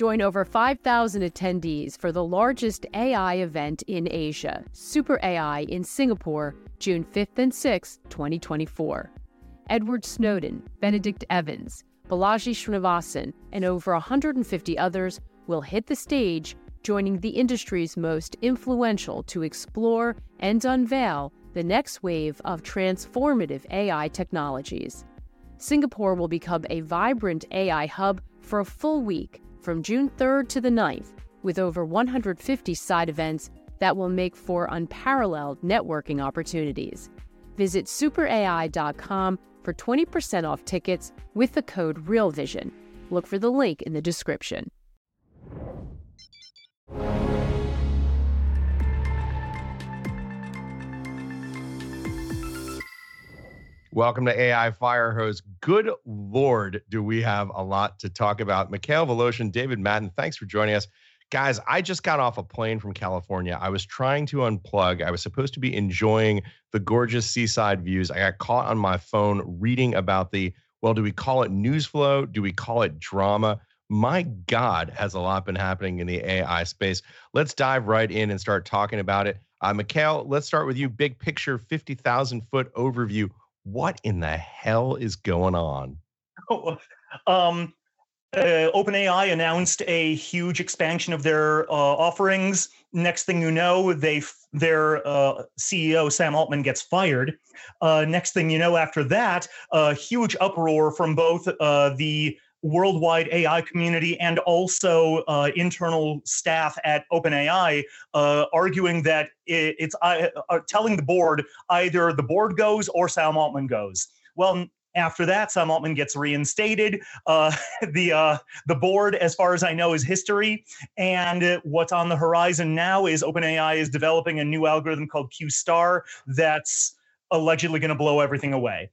Join over 5,000 attendees for the largest AI event in Asia, Super AI in Singapore, June 5th and 6th, 2024. Edward Snowden, Benedict Evans, Balaji Srinivasan, and over 150 others will hit the stage, joining the industry's most influential to explore and unveil the next wave of transformative AI technologies. Singapore will become a vibrant AI hub for a full week from June 3rd to the 9th, with over 150 side events that will make for unparalleled networking opportunities. Visit superai.com for 20% off tickets with the code REALVISION. Look for the link in the description. Welcome to AI Fire Hose. Good Lord, do we have a lot to talk about. Mikhail Voloshin, David Mattin, thanks for joining us. Guys, I just got off a plane from California. I was trying to unplug. I was supposed to be enjoying the gorgeous seaside views. I got caught on my phone reading about the, well, do we call it news flow? Do we call it drama? My God, has a lot been happening in the AI space. Let's dive right in and start talking about it. Uh, Mikhail, let's start with you. Big picture, 50,000 foot overview. What in the hell is going on? Oh, um, uh, OpenAI announced a huge expansion of their uh, offerings. Next thing you know, they their uh, CEO Sam Altman gets fired. Uh, next thing you know, after that, a huge uproar from both uh, the worldwide AI community and also uh, internal staff at OpenAI, arguing that it, it's telling the board either the board goes or Sam Altman goes. Well, after that, Sam Altman gets reinstated. Uh, the uh, the board, as far as I know, is history. And what's on the horizon now is OpenAI is developing a new algorithm called Q Star that's allegedly going to blow everything away.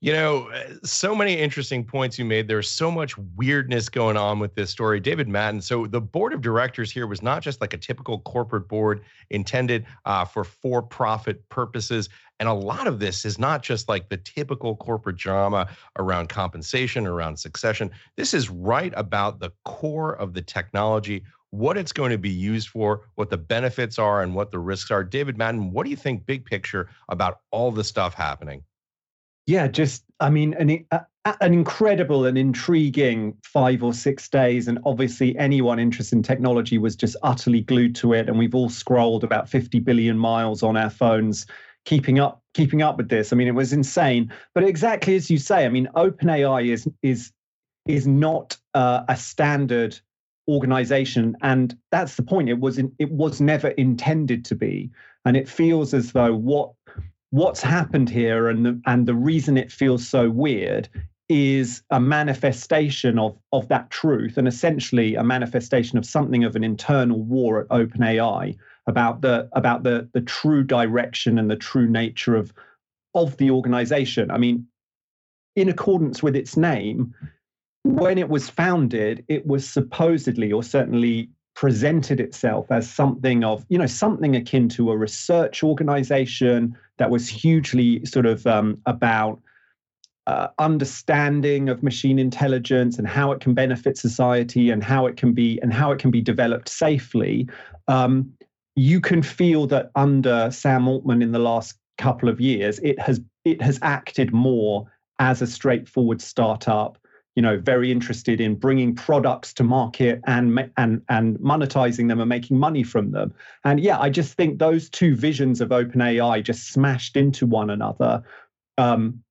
You know, uh, so many interesting points you made. There's so much weirdness going on with this story. David Mattin. So, the board of directors here was not just like a typical corporate board intended uh, for for profit purposes. And a lot of this is not just like the typical corporate drama around compensation, around succession. This is right about the core of the technology, what it's going to be used for, what the benefits are, and what the risks are. David Mattin, what do you think, big picture, about all the stuff happening? Yeah, just, I mean, an, an incredible and intriguing five or six days. And obviously, anyone interested in technology was just utterly glued to it. And we've all scrolled about 50 billion miles on our phones keeping up keeping up with this. I mean, it was insane. But exactly as you say, I mean, OpenAI is is is not uh, a standard organization, and that's the point. It was in, it was never intended to be, and it feels as though what what's happened here and the, and the reason it feels so weird is a manifestation of of that truth and essentially a manifestation of something of an internal war at OpenAI about the about the the true direction and the true nature of of the organization. I mean, in accordance with its name, when it was founded, it was supposedly or certainly presented itself as something of you know something akin to a research organization that was hugely sort of um, about uh, understanding of machine intelligence and how it can benefit society and how it can be and how it can be developed safely um, you can feel that under Sam Altman in the last couple of years, it has it has acted more as a straightforward startup. You know, very interested in bringing products to market and and and monetizing them and making money from them. And yeah, I just think those two visions of OpenAI just smashed into one another um,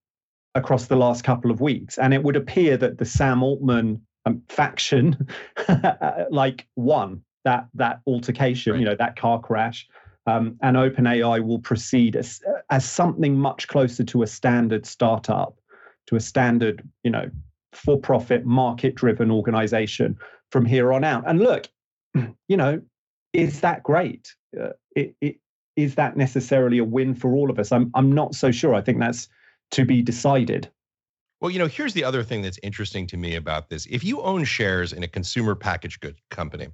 across the last couple of weeks. And it would appear that the Sam Altman um, faction like won that that altercation, right. you know, that car crash. Um, and OpenAI will proceed as, as something much closer to a standard startup, to a standard, you know, for profit, market driven organization from here on out. And look, you know, is that great? Uh, it, it, is that necessarily a win for all of us? I'm, I'm not so sure. I think that's to be decided. Well, you know, here's the other thing that's interesting to me about this. If you own shares in a consumer packaged good company,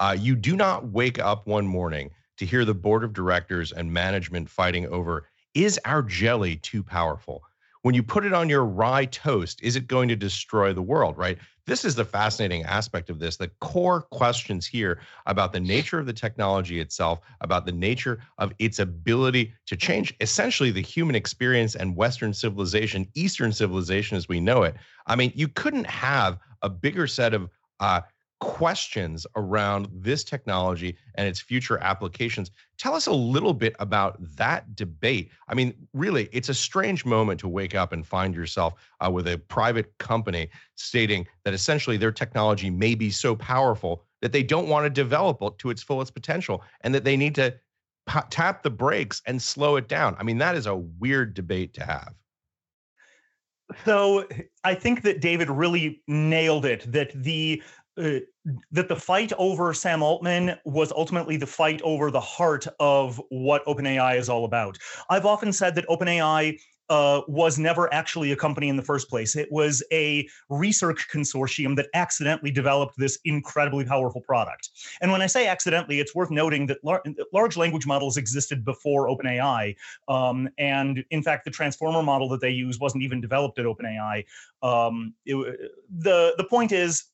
uh, you do not wake up one morning to hear the board of directors and management fighting over is our jelly too powerful? When you put it on your rye toast, is it going to destroy the world, right? This is the fascinating aspect of this. The core questions here about the nature of the technology itself, about the nature of its ability to change essentially the human experience and Western civilization, Eastern civilization as we know it. I mean, you couldn't have a bigger set of uh, questions around this technology and its future applications. Tell us a little bit about that debate. I mean, really, it's a strange moment to wake up and find yourself uh, with a private company stating that essentially their technology may be so powerful that they don't want to develop it to its fullest potential and that they need to p- tap the brakes and slow it down. I mean, that is a weird debate to have. So I think that David really nailed it that the uh, that the fight over Sam Altman was ultimately the fight over the heart of what OpenAI is all about. I've often said that OpenAI uh, was never actually a company in the first place. It was a research consortium that accidentally developed this incredibly powerful product. And when I say accidentally, it's worth noting that lar- large language models existed before OpenAI. Um, and in fact, the transformer model that they use wasn't even developed at OpenAI. Um, it, the the point is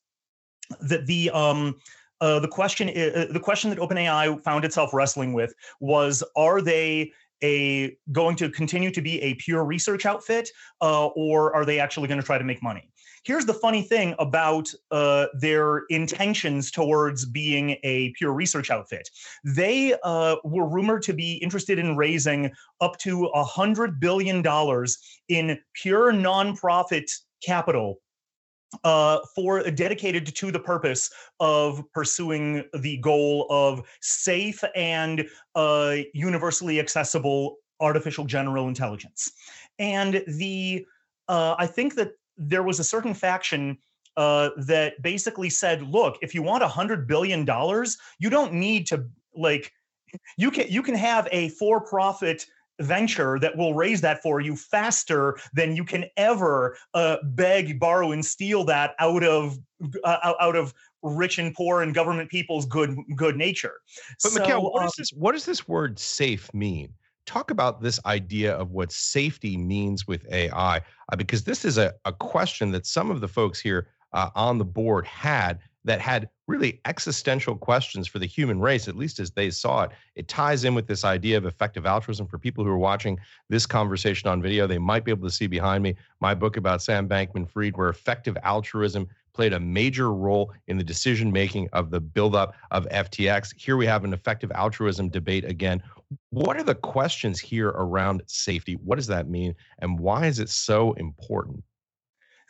that the um, uh, the question uh, the question that OpenAI found itself wrestling with was: Are they a going to continue to be a pure research outfit, uh, or are they actually going to try to make money? Here's the funny thing about uh, their intentions towards being a pure research outfit. They uh, were rumored to be interested in raising up to a hundred billion dollars in pure nonprofit capital uh, for dedicated to the purpose of pursuing the goal of safe and uh, universally accessible artificial general intelligence. And the uh, I think that there was a certain faction uh, that basically said, look, if you want a hundred billion dollars, you don't need to like you can you can have a for-profit venture that will raise that for you faster than you can ever uh, beg, borrow, and steal that out of uh, out of rich and poor and government people's good good nature. But so, Mikhail, what um, does this what does this word safe mean? Talk about this idea of what safety means with AI, uh, because this is a, a question that some of the folks here uh, on the board had that had really existential questions for the human race, at least as they saw it. It ties in with this idea of effective altruism. For people who are watching this conversation on video, they might be able to see behind me my book about Sam Bankman Fried, where effective altruism played a major role in the decision making of the buildup of FTX. Here we have an effective altruism debate again. What are the questions here around safety? What does that mean? And why is it so important?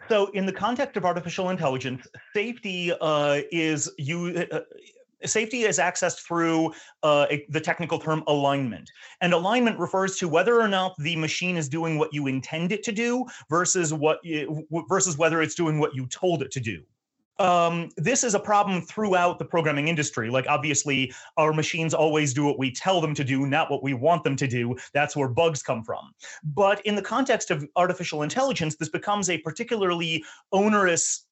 So, in the context of artificial intelligence, safety uh, is you. Uh, safety is accessed through uh, a, the technical term alignment. And alignment refers to whether or not the machine is doing what you intend it to do versus what you, versus whether it's doing what you told it to do um, this is a problem throughout the programming industry. Like, obviously, our machines always do what we tell them to do, not what we want them to do. That's where bugs come from. But in the context of artificial intelligence, this becomes a particularly onerous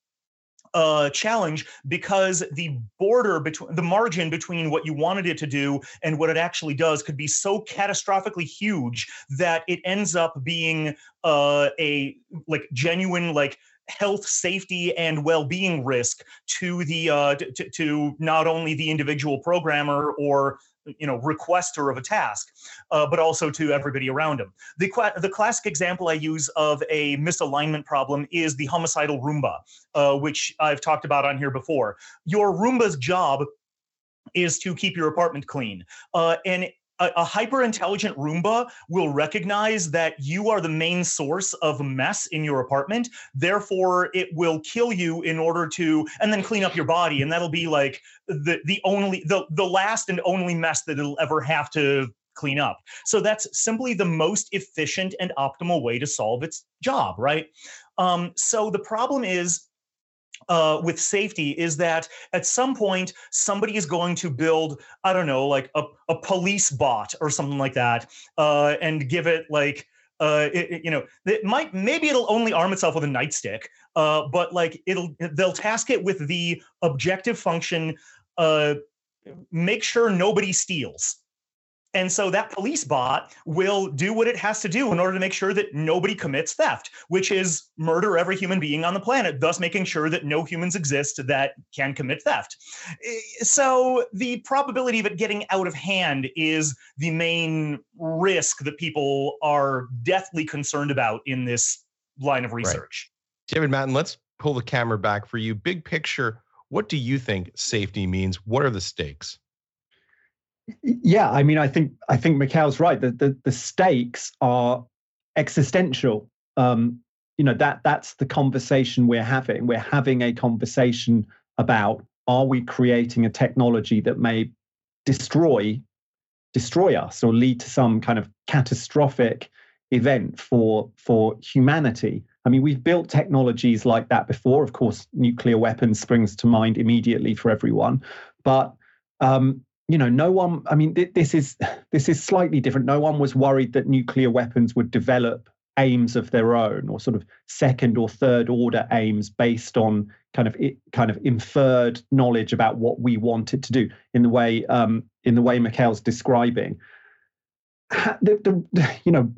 uh, challenge because the border between the margin between what you wanted it to do and what it actually does could be so catastrophically huge that it ends up being uh, a like genuine like health, safety, and well-being risk to the uh, to, to not only the individual programmer or you know requester of a task uh, but also to everybody around him. The, the classic example i use of a misalignment problem is the homicidal roomba uh, which i've talked about on here before. Your roomba's job is to keep your apartment clean uh, and a, a hyper intelligent Roomba will recognize that you are the main source of mess in your apartment. Therefore, it will kill you in order to, and then clean up your body. And that'll be like the the only the the last and only mess that it'll ever have to clean up. So that's simply the most efficient and optimal way to solve its job, right? Um, so the problem is uh, with safety is that at some point somebody is going to build i don't know like a, a police bot or something like that uh, and give it like uh, it, it, you know, it might maybe it'll only arm itself with a nightstick, uh, but like it'll they'll task it with the objective function, uh, make sure nobody steals. And so that police bot will do what it has to do in order to make sure that nobody commits theft, which is murder every human being on the planet, thus making sure that no humans exist that can commit theft. Eh, so the probability of it getting out of hand is the main risk that people are deathly concerned about in this line of research. Right. David Mattin, let's pull the camera back for you. Big picture, what do you think safety means? What are the stakes? Yeah, I mean, I think I think Mikhail's right. The the, the stakes are existential. Um, you know that that's the conversation we're having. We're having a conversation about are we creating a technology that may destroy destroy us or lead to some kind of catastrophic event for for humanity. I mean, we've built technologies like that before. Of course, nuclear weapons springs to mind immediately for everyone, but um, you know, no one. I mean, th- this is this is slightly different. No one was worried that nuclear weapons would develop aims of their own or sort of second or third order aims based on kind of it, kind of inferred knowledge about what we wanted to do in the way um, in the way Mikhail's describing. The, the, you know,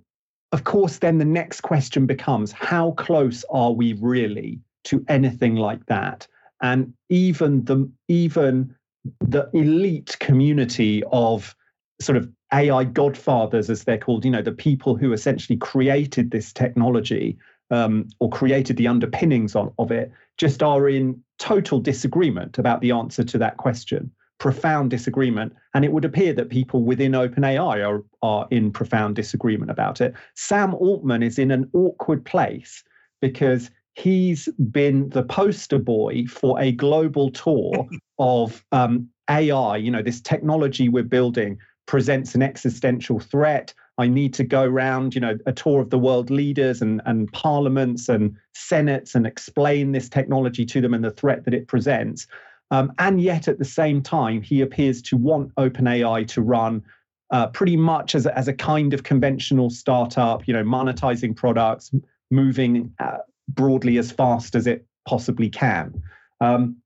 of course, then the next question becomes: How close are we really to anything like that? And even the even the elite community of sort of AI godfathers, as they're called, you know, the people who essentially created this technology um, or created the underpinnings on, of it, just are in total disagreement about the answer to that question. Profound disagreement. And it would appear that people within OpenAI are, are in profound disagreement about it. Sam Altman is in an awkward place because he's been the poster boy for a global tour of um, AI. You know, this technology we're building presents an existential threat. I need to go around, you know, a tour of the world leaders and, and parliaments and senates and explain this technology to them and the threat that it presents. Um, and yet, at the same time, he appears to want OpenAI to run uh, pretty much as a, as a kind of conventional startup, you know, monetizing products, moving uh, broadly as fast as it possibly can. Um,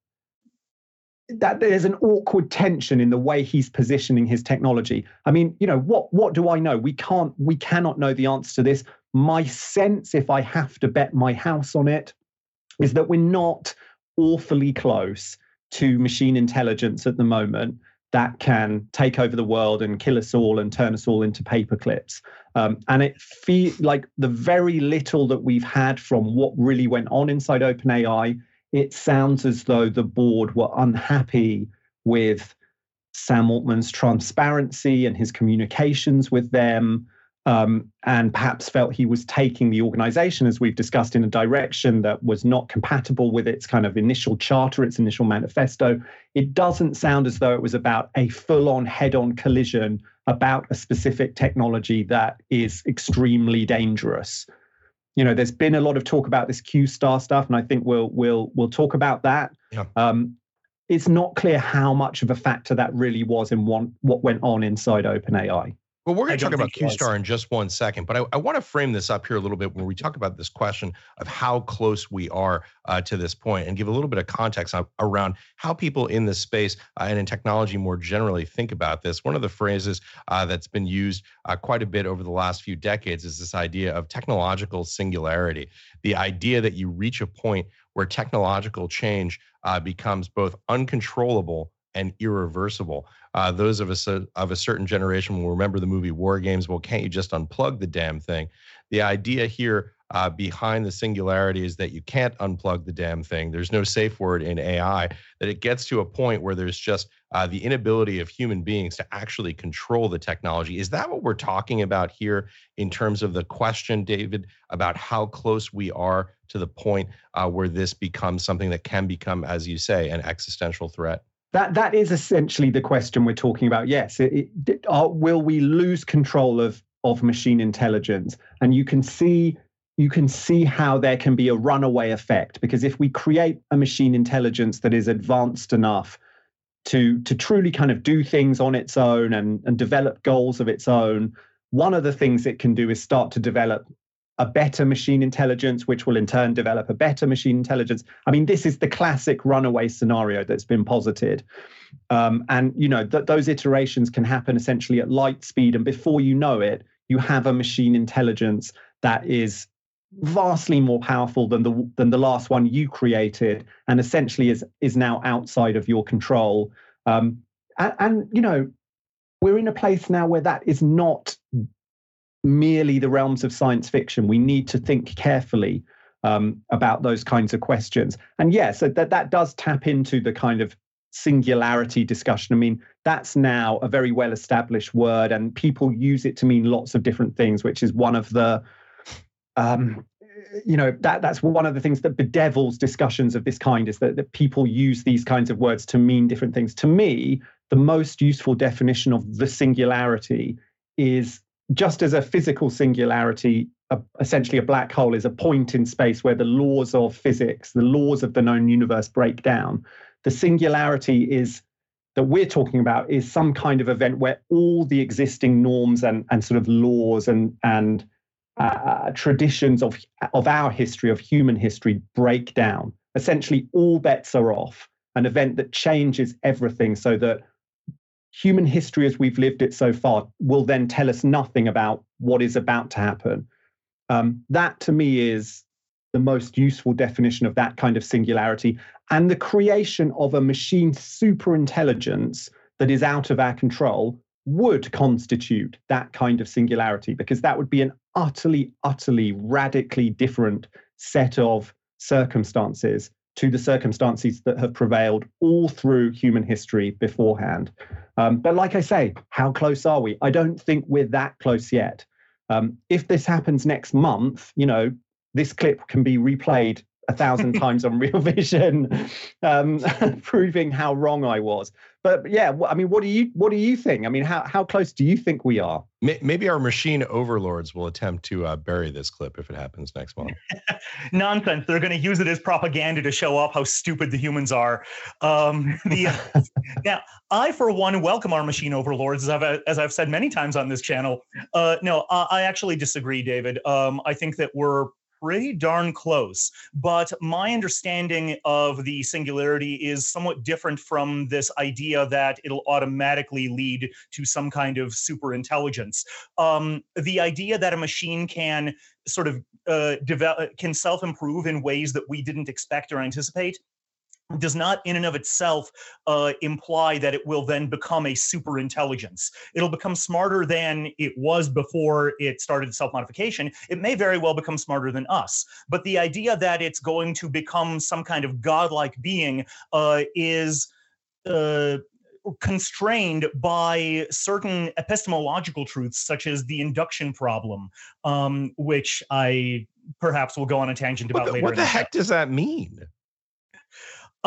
that there's an awkward tension in the way he's positioning his technology. I mean, you know, what what do I know? We can't we cannot know the answer to this. My sense, if I have to bet my house on it, is that we're not awfully close to machine intelligence at the moment that can take over the world and kill us all and turn us all into paperclips. Um, and it feels like the very little that we've had from what really went on inside OpenAI, it sounds as though the board were unhappy with Sam Altman's transparency and his communications with them um, and perhaps felt he was taking the organization, as we've discussed, in a direction that was not compatible with its kind of initial charter, its initial manifesto. It doesn't sound as though it was about a full on head on collision about a specific technology that is extremely dangerous. You know, there's been a lot of talk about this Q star stuff, and I think we'll we'll we'll talk about that. Yeah. Um, it's not clear how much of a factor that really was in one, what went on inside OpenAI. Well, we're going to talk about QStar in just one second, but I, I, want to frame this up here a little bit when we talk about this question of how close we are uh, to this point and give a little bit of context around how people in this space uh, and in technology more generally think about this. One of the phrases uh, that's been used uh, quite a bit over the last few decades is this idea of technological singularity, the idea that you reach a point where technological change uh, becomes both uncontrollable and irreversible. Uh, those of us uh, of a certain generation will remember the movie War Games. Well, can't you just unplug the damn thing? The idea here uh, behind the singularity is that you can't unplug the damn thing. There's no safe word in AI. That it gets to a point where there's just uh, the inability of human beings to actually control the technology. Is that what we're talking about here in terms of the question, David, about how close we are to the point uh, where this becomes something that can become, as you say, an existential threat? That that is essentially the question we're talking about. Yes, it, it, are, will we lose control of of machine intelligence? And you can see you can see how there can be a runaway effect because if we create a machine intelligence that is advanced enough to to truly kind of do things on its own and and develop goals of its own one of the things it can do is start to develop a better machine intelligence which will in turn develop a better machine intelligence. I mean this is the classic runaway scenario that's been posited. Um, and you know th- those iterations can happen essentially at light speed. And before you know it you have a machine intelligence that is vastly more powerful than the than the last one you created, and essentially is is now outside of your control. Um, and, and you know, we're in a place now where that is not merely the realms of science fiction. We need to think carefully um, about those kinds of questions. And yes, yeah, so that that does tap into the kind of singularity discussion. I mean, that's now a very well established word, and people use it to mean lots of different things, which is one of the um, you know that that's one of the things that bedevils discussions of this kind is that, that people use these kinds of words to mean different things to me the most useful definition of the singularity is just as a physical singularity a, essentially a black hole is a point in space where the laws of physics the laws of the known universe break down the singularity is that we're talking about is some kind of event where all the existing norms and, and sort of laws and and uh, traditions of, of our history, of human history, break down. Essentially, all bets are off. An event that changes everything so that human history as we've lived it so far will then tell us nothing about what is about to happen. Um, that to me is the most useful definition of that kind of singularity and the creation of a machine superintelligence that is out of our control would constitute that kind of singularity because that would be an utterly, utterly radically different set of circumstances to the circumstances that have prevailed all through human history beforehand. Um, but like I say, how close are we? I don't think we're that close yet. Um, if this happens next month, you know, this clip can be replayed a thousand times on Real Vision, um, proving how wrong I was. But yeah, I mean, what do you what do you think? I mean, how how close do you think we are? Maybe our machine overlords will attempt to uh, bury this clip if it happens next month. Nonsense. They're going to use it as propaganda to show off how stupid the humans are. Um, the, now, I for one welcome our machine overlords, as I've as I've said many times on this channel. Uh, no, I, I actually disagree, David. Um, I think that we're pretty darn close. But my understanding of the singularity is somewhat different from this idea that it'll automatically lead to some kind of super intelligence. Um, the idea that a machine can sort of uh, develop can self improve in ways that we didn't expect or anticipate does not in and of itself uh, imply that it will then become a super intelligence. It'll become smarter than it was before it started self modification. It may very well become smarter than us. But the idea that it's going to become some kind of godlike being uh, is. Uh, constrained by certain epistemological truths, such as the induction problem, um, which I perhaps will go on a tangent about what later. What the heck does that mean?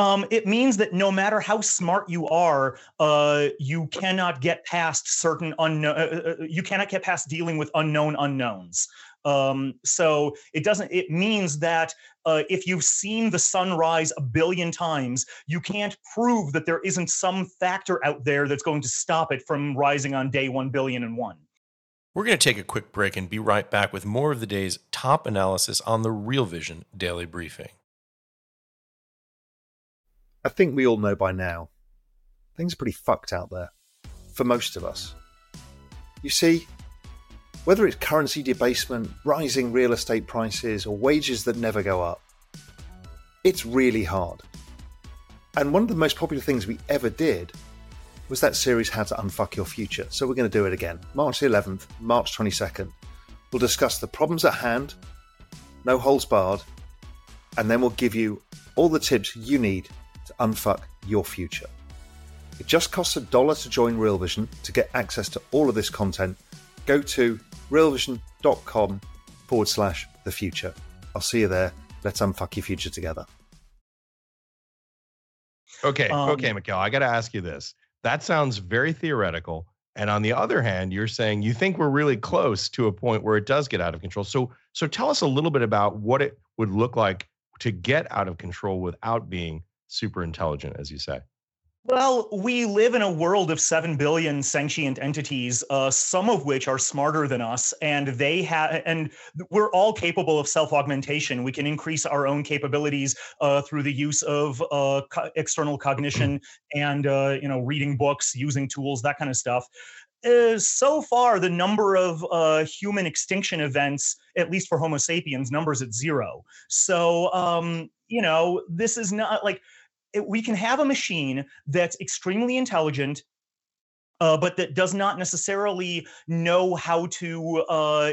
Um, it means that no matter how smart you are, uh, you cannot get past certain unknown. Uh, uh, uh, you cannot get past dealing with unknown unknowns. Um, so it doesn't. It means that uh, if you've seen the sun rise a billion times, you can't prove that there isn't some factor out there that's going to stop it from rising on day one billion and one. We're going to take a quick break and be right back with more of the day's top analysis on the Real Vision Daily Briefing. I think we all know by now, things are pretty fucked out there. For most of us. You see, whether it's currency debasement, rising real estate prices, or wages that never go up, it's really hard. And one of the most popular things we ever did was that series How to Unfuck Your Future. So we're going to do it again. March 11th, March 22nd. We'll discuss the problems at hand, no holds barred, and then we'll give you all the tips you need unfuck your future. It just costs a dollar to join Real Vision to get access to all of this content. Go to realvision.com forward slash the future. I'll see you there. Let's unfuck your future together. Okay, um, okay, Mikhail, I got to ask you this. That sounds very theoretical And on the other hand, you're saying you think we're really close to a point where it does get out of control. So, so tell us a little bit about what it would look like to get out of control without being super intelligent, as you say. Well, we live in a world of 7 billion sentient entities, uh, some of which are smarter than us, and they have, and we're all capable of self augmentation. We can increase our own capabilities uh, through the use of uh, co- external cognition and, uh, you know, reading books, using tools, that kind of stuff. Uh, so far, the number of uh, human extinction events, at least for Homo sapiens, numbers at zero. So, um, you know, this is not like, it, we can have a machine that's extremely intelligent uh, but that does not necessarily know how to uh,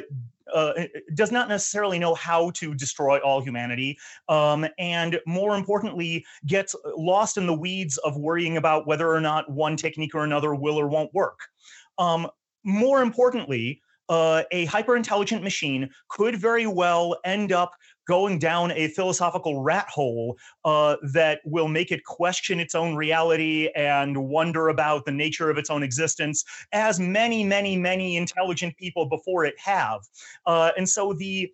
uh, does not necessarily know how to destroy all humanity, um, and more importantly, gets lost in the weeds of worrying about whether or not one technique or another will or won't work. Um, more importantly, uh, a hyper intelligent machine could very well end up going down a philosophical rat hole uh, that will make it question its own reality and wonder about the nature of its own existence, as many, many, many intelligent people before it have. Uh, and so the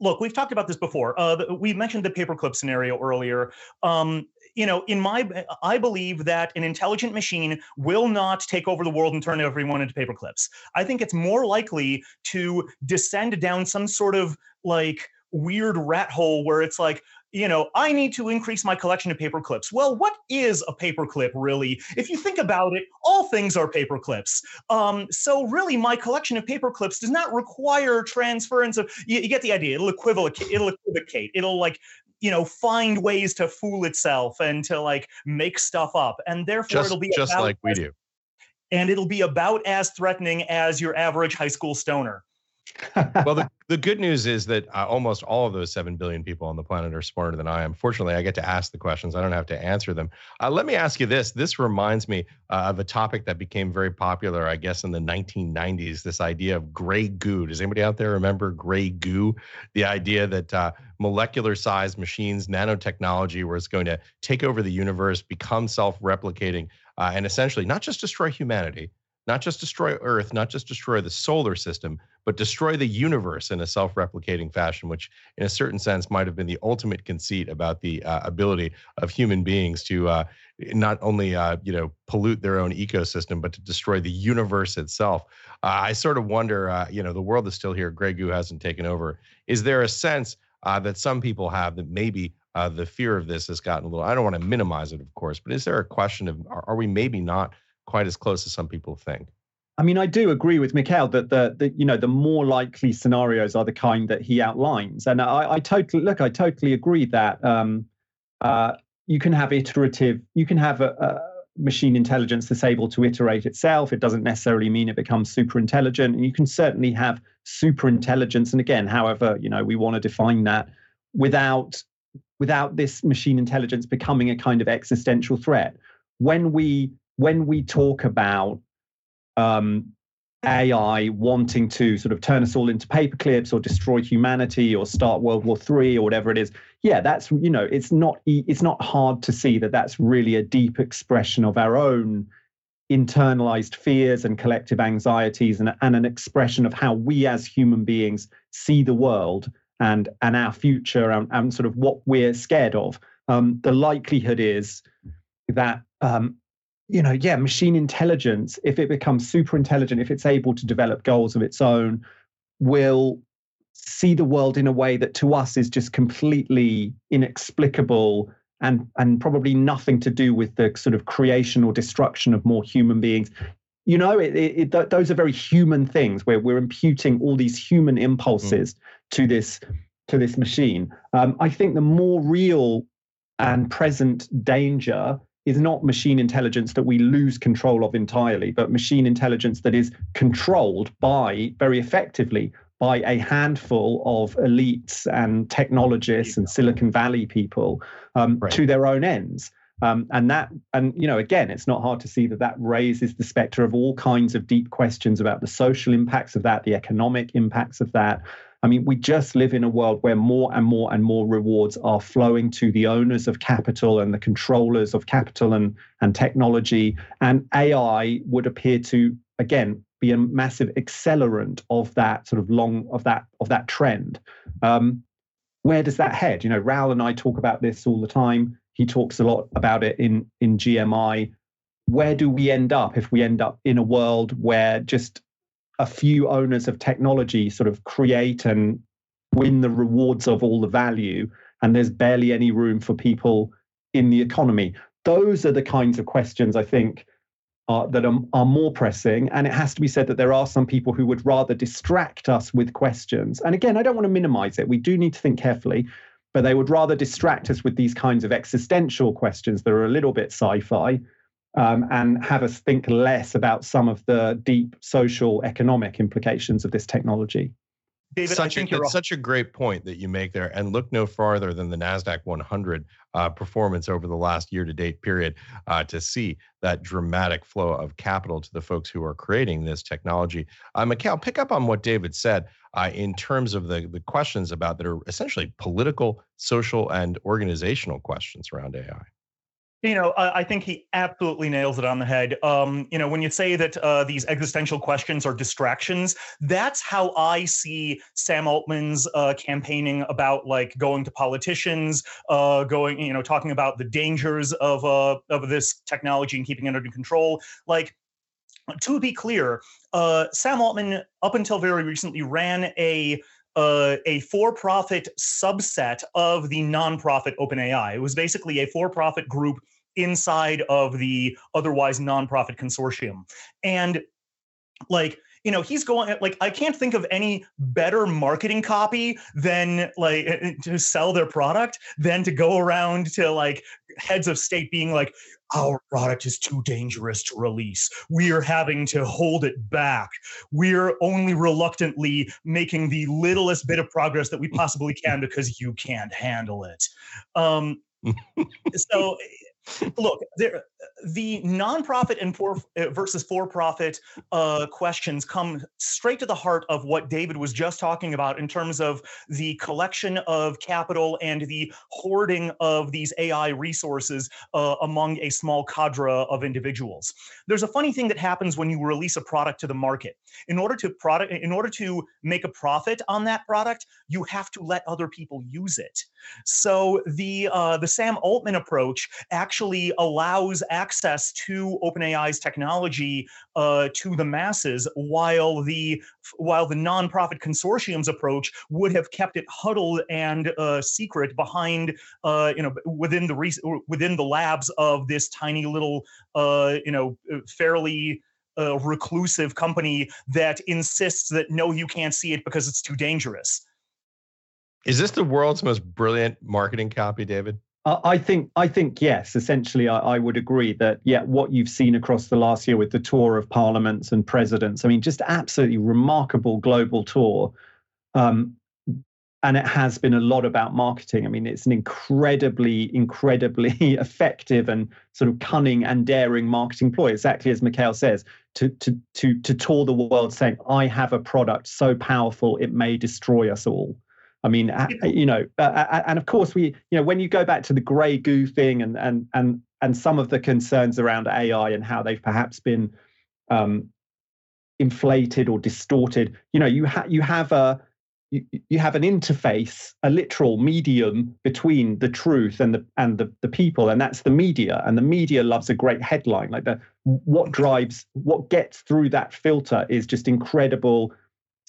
look, we've talked about this before. Uh, we mentioned the paperclip scenario earlier. Um, you know, in my, I believe that an intelligent machine will not take over the world and turn everyone into paperclips. I think it's more likely to descend down some sort of like weird rat hole where it's like, you know, I need to increase my collection of paper clips. Well, what is a paper clip really? If you think about it, all things are paper clips. Um, so really, my collection of paper clips does not require transference of. You, you get the idea. It'll equivocate. It'll equivocate. It'll like you know find ways to fool itself and to like make stuff up, and therefore just, it'll be just like we do. And it'll be about as threatening as your average high school stoner well, the, the good news is that uh, almost all of those 7 billion people on the planet are smarter than I am. Fortunately, I get to ask the questions. I don't have to answer them. Uh, let me ask you this. This reminds me uh, of a topic that became very popular, I guess, in the 1990s this idea of gray goo. Does anybody out there remember gray goo? The idea that uh, molecular sized machines, nanotechnology, was going to take over the universe, become self replicating, uh, and essentially not just destroy humanity not just destroy Earth, not just destroy the solar system, but destroy the universe in a self replicating fashion, which, in a certain sense, might have been the ultimate conceit about the uh, ability of human beings to uh, not only uh, you know pollute their own ecosystem, but to destroy the universe itself. Uh, I sort of wonder, uh, you know, the world is still here. Grey goo hasn't taken over. Is there a sense uh, that some people have that maybe the fear of this has gotten a little? I don't want to minimize it, of course, but is there a question of are, are we maybe not quite as close as some people think. I mean, I do agree with Mikhail that the, the you know the more likely scenarios are the kind that he outlines, and I, I totally look. I totally agree that um, uh, you can have iterative, you can have a, a, machine intelligence that's able to iterate itself. It doesn't necessarily mean it becomes super intelligent, and you can certainly have super intelligence. And again, however you know we want to define that without without this machine intelligence becoming a kind of existential threat. When we when we talk about um, AI wanting to sort of turn us all into paperclips or destroy humanity or start World War Three or whatever it is, yeah, that's you know, it's not it's not hard to see that that's really a deep expression of our own internalized fears and collective anxieties and, and an expression of how we as human beings see the world and and our future and, and sort of what we're scared of. Um, the likelihood is that um, you know, yeah, machine intelligence, if it becomes super intelligent, if it's able to develop goals of its own, will see the world in a way that to us is just completely inexplicable and and probably nothing to do with the sort of creation or destruction of more human beings you know it, it, it, those are very human things where we're imputing all these human impulses mm. to this to this machine um, i think the more real and present danger is not machine intelligence that we lose control of entirely, but machine intelligence that is controlled by very effectively by a handful of elites and technologists and Silicon Valley people um, right. to their own ends. Um, and that, and you know, again, it's not hard to see that that raises the specter of all kinds of deep questions about the social impacts of that, the economic impacts of that, I mean, we just live in a world where more and more and more rewards are flowing to the owners of capital and the controllers of capital and, and technology. And AI would appear to again be a massive accelerant of that sort of long of that of that trend. Um, where does that head? You know, Raoul and I talk about this all the time. He talks a lot about it in in GMI. Where do we end up if we end up in a world where just a few owners of technology sort of create and win the rewards of all the value, and there's barely any room for people in the economy? Those are the kinds of questions I think that are, are more pressing. And it has to be said that there are some people who would rather distract us with questions. And again, I don't want to minimize it. We do need to think carefully, but they would rather distract us with these kinds of existential questions that are a little bit sci fi um, and have us think less about some of the deep social economic implications of this technology. David, such a, it's such a great point that you make there. And look no farther than the NASDAQ 100 uh, performance over the last year to date period uh, to see that dramatic flow of capital to the folks who are creating this technology. Uh, Mikhail, pick up on what David said uh, in terms of the, the questions about that are essentially political, social, and organizational questions around AI. You know, I, I think he absolutely nails it on the head. Um, you know, when you say that uh, these existential questions are distractions, that's how I see Sam Altman's uh, campaigning about like going to politicians, uh, going, you know, talking about the dangers of uh, of this technology and keeping it under control. Like, to be clear, uh, Sam Altman, up until very recently, ran a a for-profit subset of the nonprofit OpenAI. It was basically a for-profit group inside of the otherwise nonprofit consortium, and like you know he's going like i can't think of any better marketing copy than like to sell their product than to go around to like heads of state being like our product is too dangerous to release. We're having to hold it back. We're only reluctantly making the littlest bit of progress that we possibly can because you can't handle it. Um, so look there the nonprofit and for uh, versus for-profit uh, questions come straight to the heart of what david was just talking about in terms of the collection of capital and the hoarding of these ai resources uh, among a small cadre of individuals. There's a funny thing that happens when you release a product to the market. In order to product in order to make a profit on that product you have to let other people use it. So the uh, the sam altman approach actually actually allows access to OpenAI's technology uh, to the masses, while the while the nonprofit consortium's approach would have kept it huddled and uh, secret behind, uh, you know, within the within the labs of this tiny little, uh, you know, fairly. Uh, reclusive company that insists that no, you can't see it because it's too dangerous. Is this the world's most brilliant marketing copy, David? I think I think yes. Essentially, I, I, would agree that yeah, what you've seen across the last year with the tour of parliaments and presidents, I mean, just absolutely remarkable global tour, um, and it has been a lot about marketing. I mean, it's an incredibly, incredibly effective and sort of cunning and daring marketing ploy. Exactly as Mikhail says, to to to to tour the world saying, "I have a product so powerful it may destroy us all." I mean, you know, uh, and of course we, you know, when you go back to the grey goo thing and and and and some of the concerns around AI and how they've perhaps been um, inflated or distorted, you know, you have you have a you, you have an interface, a literal medium between the truth and the and the, the people, and that's the media. And the media loves a great headline. Like the what drives, what gets through that filter is just incredible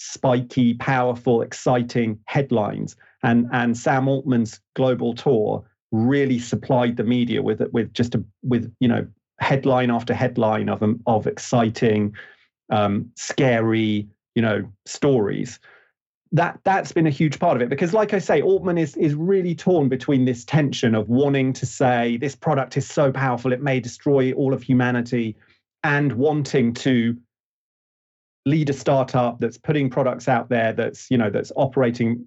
spiky, powerful, exciting headlines. And and Sam Altman's global tour really supplied the media with with just a with you know headline after headline of um, of exciting, um, scary you know stories. That that's been a huge part of it because, like I say, Altman is is really torn between this tension of wanting to say this product is so powerful it may destroy all of humanity, and wanting to lead a startup that's putting products out there that's you know that's operating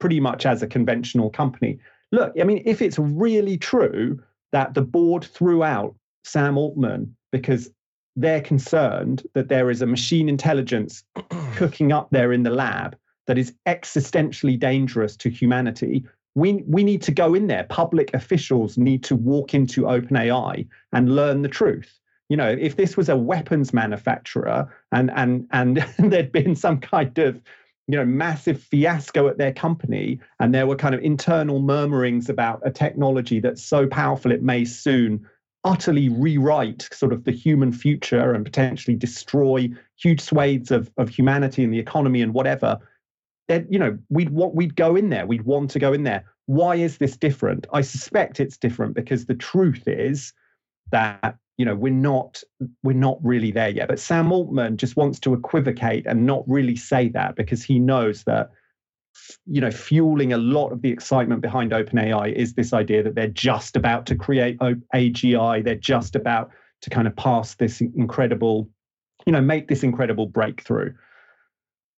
pretty much as a conventional company. Look i mean if it's really true that the board threw out sam altman because they're concerned that there is a machine intelligence cooking up there in the lab that is existentially dangerous to humanity we we need to go in there. Public officials need to walk into openai and learn the truth you know, if this was a weapons manufacturer and and and there'd been some kind of you know massive fiasco at their company and there were kind of internal murmurings about a technology that's so powerful it may soon utterly rewrite sort of the human future and potentially destroy huge swathes of, of humanity and the economy and whatever then you know we'd want we'd go in there. We'd want to go in there. Why is this different? I suspect it's different because the truth is that you know we're not we're not really there yet. But sam altman just wants to equivocate and not really say that because he knows that you know fueling a lot of the excitement behind openai is this idea that they're just about to create agi they're just about to kind of pass this incredible you know make this incredible breakthrough.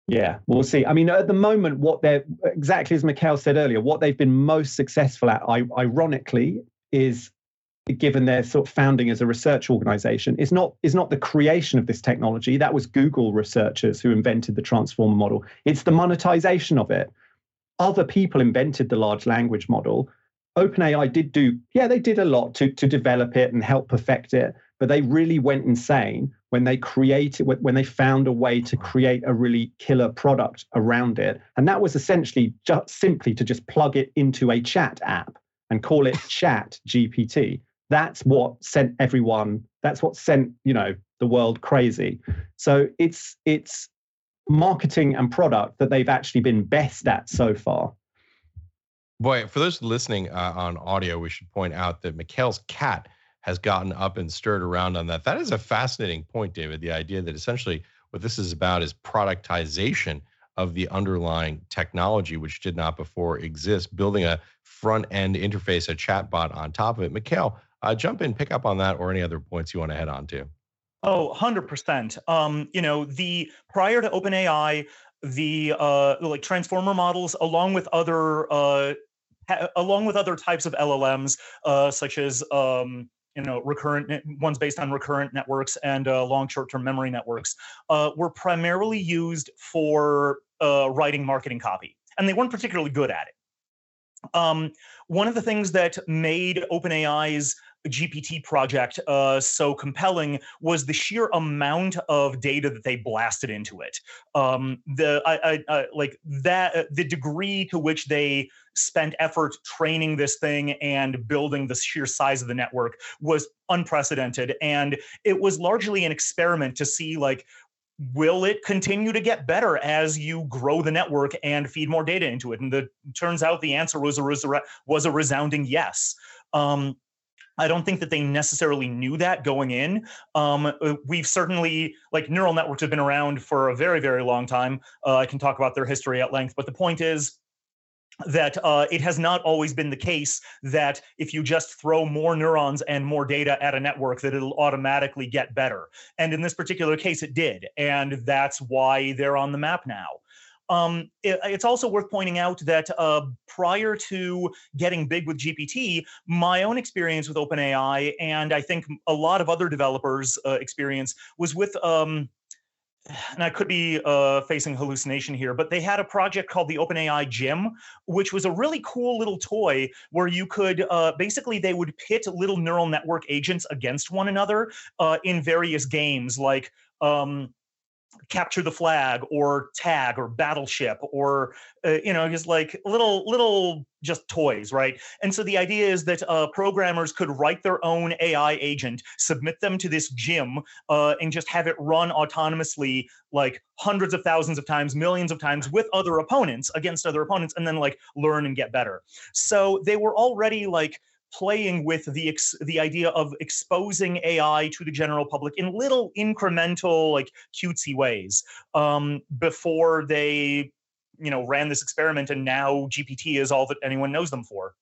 Yeah we'll see. I mean at the moment what they're exactly as mikhail said earlier what they've been most successful at ironically is given their sort of founding as a research organization, is not is not the creation of this technology. That was Google researchers who invented the transformer model. It's the monetization of it. Other people invented the large language model. OpenAI did do, yeah, they did a lot to, to develop it and help perfect it, but they really went insane when they created when they found a way to create a really killer product around it. And that was essentially just simply to just plug it into a chat app and call it chat GPT that's what sent everyone that's what sent you know the world crazy. So it's it's marketing and product that they've actually been best at so far. Boy for those listening uh, on audio we should point out that mikhail's cat has gotten up and stirred around on that. That is a fascinating point david the idea that essentially what this is about is productization of the underlying technology which did not before exist building a front end interface a chatbot on top of it. Mikhail uh, jump in, pick up on that, or any other points you want to head on to. Oh, 100%. Um, you know, the prior to OpenAI, the uh, like transformer models, along with other uh, ha- along with other types of LLMs, uh, such as um, you know recurrent ones based on recurrent networks and uh, long short-term memory networks, uh, were primarily used for uh, writing marketing copy, and they weren't particularly good at it. Um, one of the things that made OpenAI's GPT project uh, so compelling was the sheer amount of data that they blasted into it. Um, the I, I, I, like that uh, the degree to which they spent effort training this thing and building the sheer size of the network was unprecedented, and it was largely an experiment to see like will it continue to get better as you grow the network and feed more data into it? And the turns out the answer was a was a resounding yes. Um, I don't think that they necessarily knew that going in. Um, uh, we've certainly, like, neural networks have been around for a very, very long time. Uh, I can talk about their history at length, but the point is, that uh, it has not always been the case that if you just throw more neurons and more data at a network that it'll automatically get better and in this particular case it did and that's why they're on the map now um, it, it's also worth pointing out that uh, prior to getting big with GPT, my own experience with OpenAI, and I think a lot of other developers' uh, experience, was with. Um, and I could be uh, facing hallucination here, but they had a project called the OpenAI Gym, which was a really cool little toy where you could uh, basically they would pit little neural network agents against one another uh, in various games, like um, capture the flag or tag or battleship or uh, you know just like little little just toys right? And so the idea is that uh, programmers could write their own ai agent submit them to this gym uh, and just have it run autonomously like hundreds of thousands of times millions of times with other opponents against other opponents and then like learn and get better. So they were already like playing with the ex- the idea of exposing AI to the general public in little incremental, like cutesy ways um, before they, you know, ran this experiment, and now GPT is all that anyone knows them for.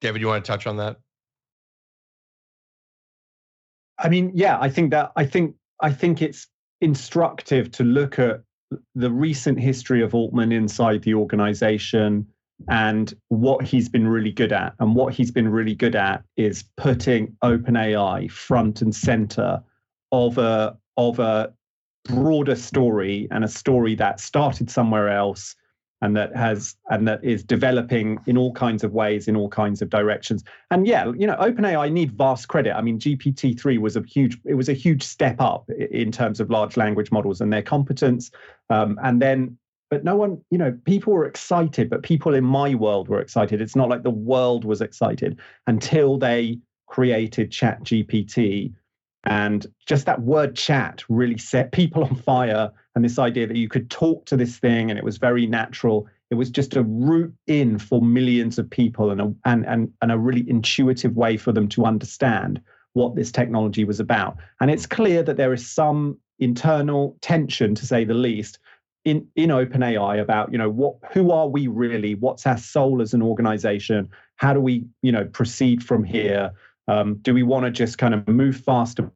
David, you want to touch on that? I mean, yeah, I think that I think I think it's instructive to look at the recent history of Altman inside the organization and what he's been really good at. And what he's been really good at is putting OpenAI front and center of a of a broader story and a story that started somewhere else and that has and that is developing in all kinds of ways in all kinds of directions and yeah you know openai need vast credit i mean gpt-3 was a huge it was a huge step up in terms of large language models and their competence um, and then but no one you know people were excited but people in my world were excited it's not like the world was excited until they created chat gpt and just that word chat really set people on fire. And this idea that you could talk to this thing and it was very natural. It was just a route in for millions of people and a, and, and, and a really intuitive way for them to understand what this technology was about. And it's clear that there is some internal tension, to say the least, in, in OpenAI about, you know, what who are we really? What's our soul as an organization? How do we, you know, proceed from here? Um, do we want to just kind of move faster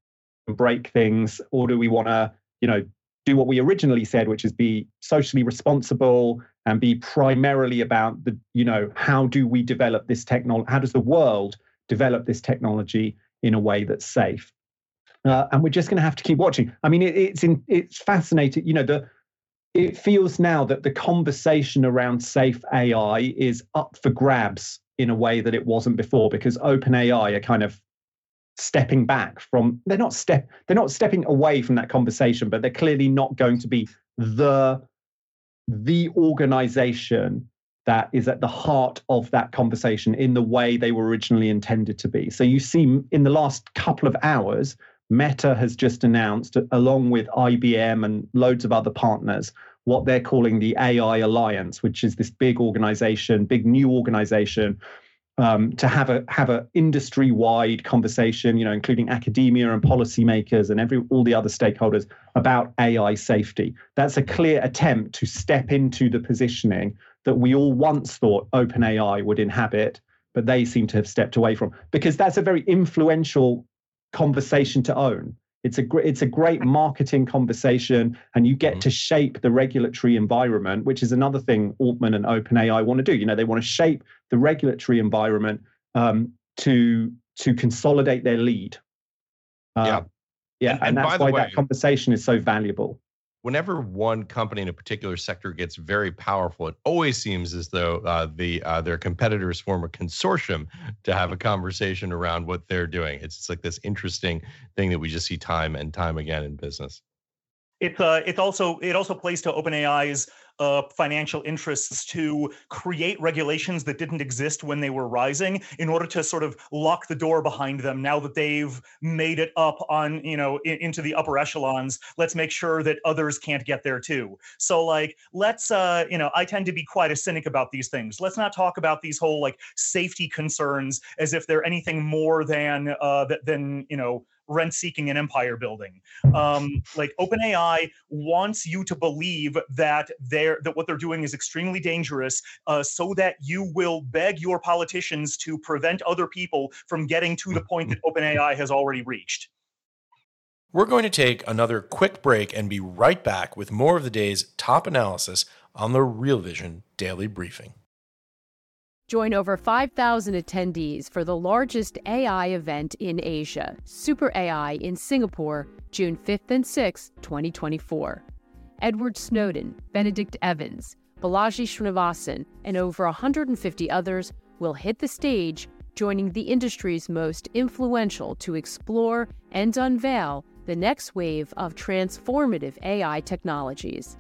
and break things, or do we want to, you know, do what we originally said, which is be socially responsible and be primarily about the, you know, how do we develop this technology? How does the world develop this technology in a way that's safe? Uh, and we're just going to have to keep watching. I mean, it, it's in, it's fascinating. You know, the it feels now that the conversation around safe AI is up for grabs in a way that it wasn't before because OpenAI are kind of stepping back from they're not step they're not stepping away from that conversation but they're clearly not going to be the the organization that is at the heart of that conversation in the way they were originally intended to be. So you see in the last couple of hours meta has just announced along with IBM and loads of other partners what they're calling the AI Alliance, which is this big organization, big new organization, um, to have a have an industry wide conversation, you know, including academia and policymakers and every all the other stakeholders about AI safety. That's a clear attempt to step into the positioning that we all once thought OpenAI would inhabit, but they seem to have stepped away from because that's a very influential conversation to own. It's a great, it's a great marketing conversation, and you get mm-hmm. to shape the regulatory environment, which is another thing Altman and OpenAI want to do. You know, they want to shape the regulatory environment um, to to consolidate their lead. Uh, yeah, yeah, and, and, and that's why way, that conversation is so valuable whenever one company in a particular sector gets very powerful, it always seems as though uh, the uh, their competitors form a consortium to have a conversation around what they're doing. It's like this interesting thing that we just see time and time again in business. It's uh, it's also it also plays to OpenAI's uh, financial interests to create regulations that didn't exist when they were rising in order to sort of lock the door behind them. Now that they've made it up on you know in, into the upper echelons let's make sure that others can't get there too. So like let's uh you know i tend to be quite a cynic about these things. Let's not talk about these whole like safety concerns as if they're anything more than uh than you know rent seeking and empire building. Um, like OpenAI wants you to believe that they're that what they're doing is extremely dangerous, uh, so that you will beg your politicians to prevent other people from getting to the point that OpenAI has already reached. We're going to take another quick break and be right back with more of the day's top analysis on the Real Vision Daily Briefing. Join over 5,000 attendees for the largest AI event in Asia, Super AI in Singapore, June 5th and 6th, 2024. Edward Snowden, Benedict Evans, Balaji Srinivasan, and over 150 others will hit the stage, joining the industry's most influential to explore and unveil the next wave of transformative AI technologies.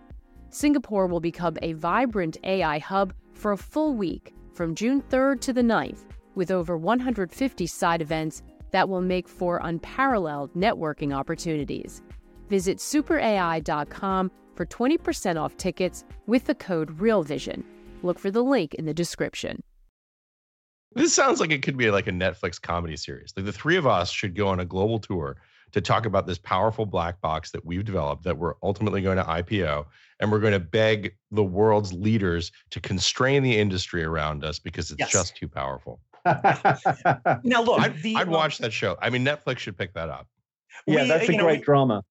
Singapore will become a vibrant AI hub for a full week from June 3rd to the 9th, with over 150 side events that will make for unparalleled networking opportunities. Visit superai.com for 20% off tickets with the code REALVISION. Look for the link in the description. This sounds like it could be like a Netflix comedy series. Like the three of us should go on a global tour to talk about this powerful black box that we've developed that we're ultimately going to IPO. And we're going to beg the world's leaders to constrain the industry around us because it's yes. just too powerful. now, look, I'd, the, I'd watch that show. I mean, Netflix should pick that up. Yeah, uh, we, that's a great know, drama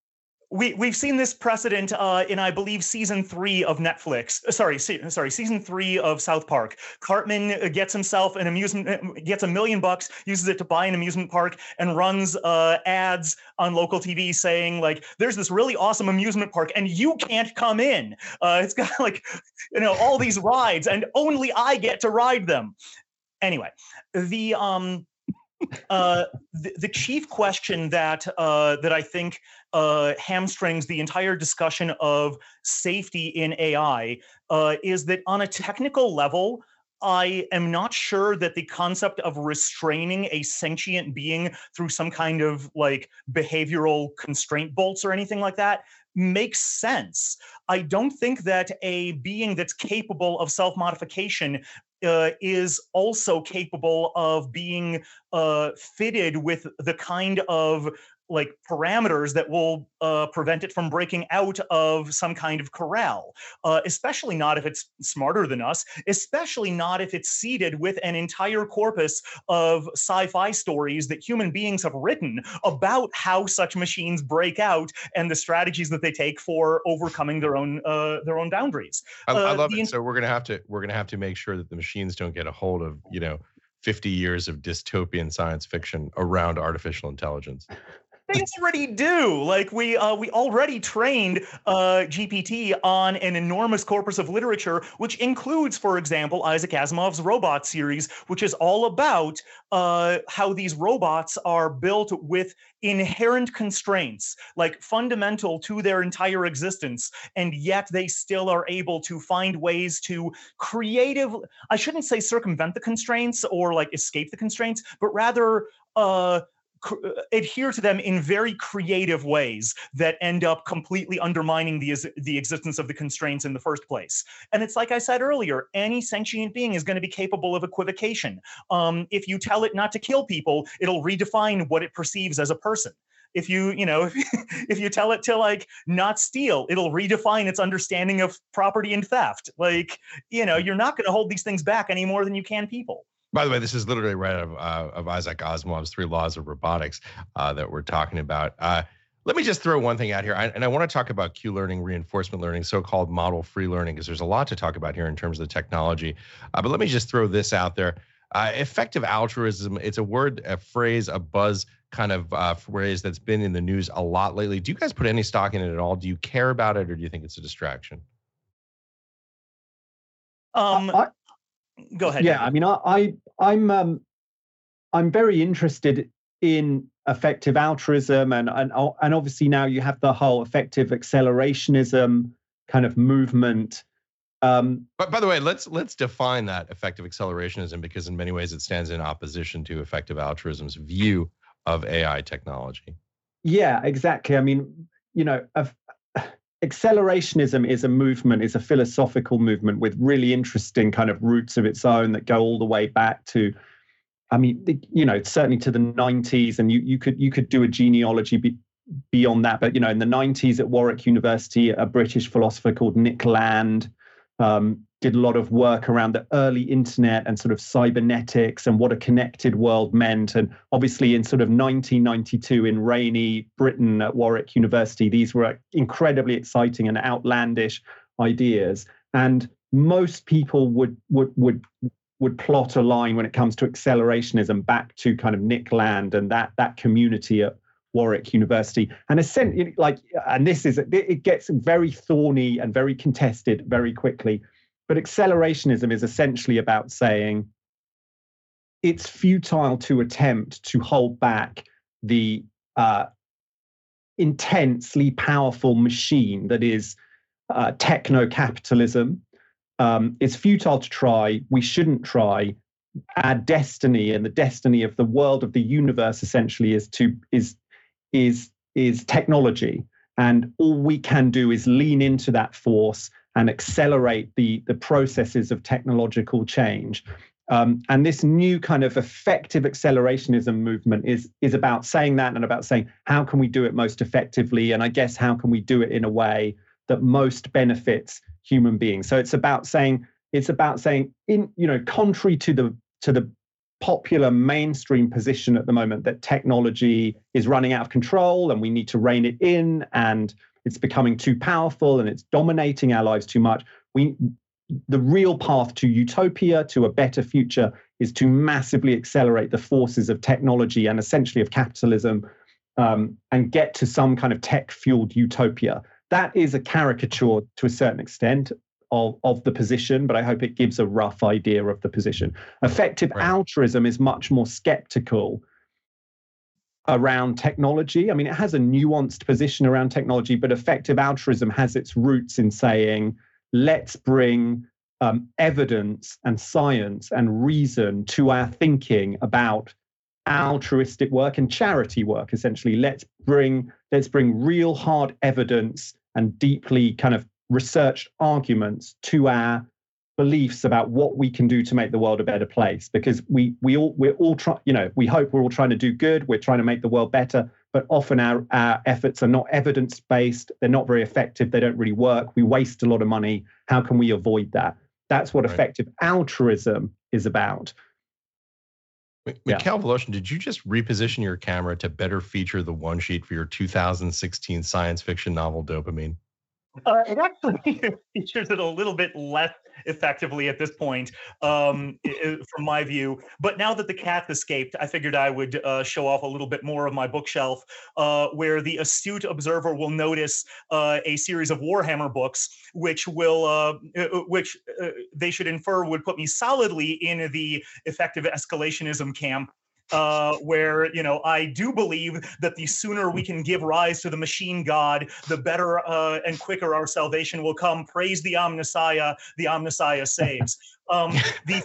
we we've seen this precedent uh, in I believe season three of Netflix. Uh, sorry, se- sorry, season three of South Park. Cartman uh, gets himself an amusement, uh, gets a million bucks, uses it to buy an amusement park, and runs uh, ads on local TV saying like, "There's this really awesome amusement park, and you can't come in. Uh, it's got like, you know, all these rides, and only I get to ride them." Anyway, the um uh, the, the, chief question that uh, that I think uh, hamstrings the entire discussion of safety in AI uh, is that on a technical level, I am not sure that the concept of restraining a sentient being through some kind of like behavioral constraint bolts or anything like that makes sense. I don't think that a being that's capable of self modification uh, is also capable of being uh, fitted with the kind of like parameters that will uh, prevent it from breaking out of some kind of corral, uh, especially not if it's smarter than us, especially not if it's seeded with an entire corpus of sci fi stories that human beings have written about how such machines break out and the strategies that they take for overcoming their own uh, their own boundaries. I, I uh, love it. so we're gonna have to we're gonna have to make sure that the machines don't get a hold of you know 50 years of dystopian science fiction around artificial intelligence they already do. Like we uh, we already trained uh, GPT on an enormous corpus of literature, which includes, for example, Isaac Asimov's Robot series, which is all about uh, how these robots are built with inherent constraints, like fundamental to their entire existence, and yet they still are able to find ways to creative. I shouldn't say circumvent the constraints or like escape the constraints, but rather. Uh, adhere to them in very creative ways that end up completely undermining the, the existence of the constraints in the first place. And it's like I said earlier, any sentient being is going to be capable of equivocation. Um, if you tell it not to kill people, it'll redefine what it perceives as a person if you you know if, if you tell it to like not steal it'll redefine its understanding of property and theft like you know you're not going to hold these things back any more than you can people by the way, this is literally right out of, uh, of Isaac Asimov's Three Laws of Robotics uh, that we're talking about. Uh, let me just throw one thing out here, I, and I want to talk about Q learning, reinforcement learning, so-called model free learning, because there's a lot to talk about here in terms of the technology. Uh, but let me just throw this out there: uh, effective altruism. It's a word, a phrase, a buzz kind of uh, phrase that's been in the news a lot lately. Do you guys put any stock in it at all? Do you care about it, or do you think it's a distraction? Um, I, go ahead. Yeah, I mean, I, I I'm um, I'm very interested in effective altruism, and and and obviously now you have the whole effective accelerationism kind of movement. Um, but by the way, let's let's define that effective accelerationism because in many ways it stands in opposition to effective altruism's view of AI technology. Yeah, exactly. I mean, you know, accelerationism is a movement, is a philosophical movement with really interesting kind of roots of its own that go all the way back to, I mean, you know, certainly to the 90s, and you you could you could do a genealogy be, beyond that, but you know, in the 90s at Warwick University, a British philosopher called Nick Land um, did a lot of work around the early internet and sort of cybernetics and what a connected world meant. And obviously, in sort of 1992 in rainy Britain at Warwick University, these were incredibly exciting and outlandish ideas. And most people would would would would plot a line when it comes to accelerationism back to kind of Nick Land and that that community at Warwick University. And essentially, like, and this is it gets very thorny and very contested very quickly but accelerationism is essentially about saying it's futile to attempt to hold back the uh, intensely powerful machine that is uh, techno capitalism. Um, it's futile to try. We shouldn't try. Our destiny and the destiny of the world of the universe essentially is to is is is technology, and all we can do is lean into that force and accelerate the, the processes of technological change. Um, and this new kind of effective accelerationism movement is, is about saying that and about saying, how can we do it most effectively? And I guess, how can we do it in a way that most benefits human beings? So it's about saying, it's about saying, in, you know, contrary to the, to the popular mainstream position at the moment that technology is running out of control and we need to rein it in and it's becoming too powerful and it's dominating our lives too much. We the real path to utopia, to a better future, is to massively accelerate the forces of technology and essentially of capitalism um, and get to some kind of tech fueled utopia. That is a caricature to a certain extent of, of the position, but I hope it gives a rough idea of the position. Effective right. altruism is much more skeptical around technology. I mean, it has a nuanced position around technology, but effective altruism has its roots in saying, let's bring um, evidence and science and reason to our thinking about altruistic work and charity work essentially let's bring let's bring real hard evidence and deeply kind of researched arguments to our beliefs about what we can do to make the world a better place. Because we we all we're all trying you know we hope we're all trying to do good. We're trying to make the world better. But often our, our efforts are not evidence based they're not very effective. They don't really work. We waste a lot of money. How can we avoid that? That's what right. effective altruism is about. Mikhail yeah. Voloshin, did you just reposition your camera to better feature the one sheet for your 2016 science fiction novel Dopamine? Uh, it actually features it a little bit less effectively at this point, um, from my view. But now that the cat escaped, I figured I would uh, show off a little bit more of my bookshelf, uh, where the astute observer will notice uh, a series of Warhammer books, which will, uh, uh, which they should infer would put me solidly in the effective escalationism camp uh, where you know I do believe that the sooner we can give rise to the machine god, the better uh, and quicker our salvation will come. Praise the Omnissiah, the Omnissiah saves. Um, the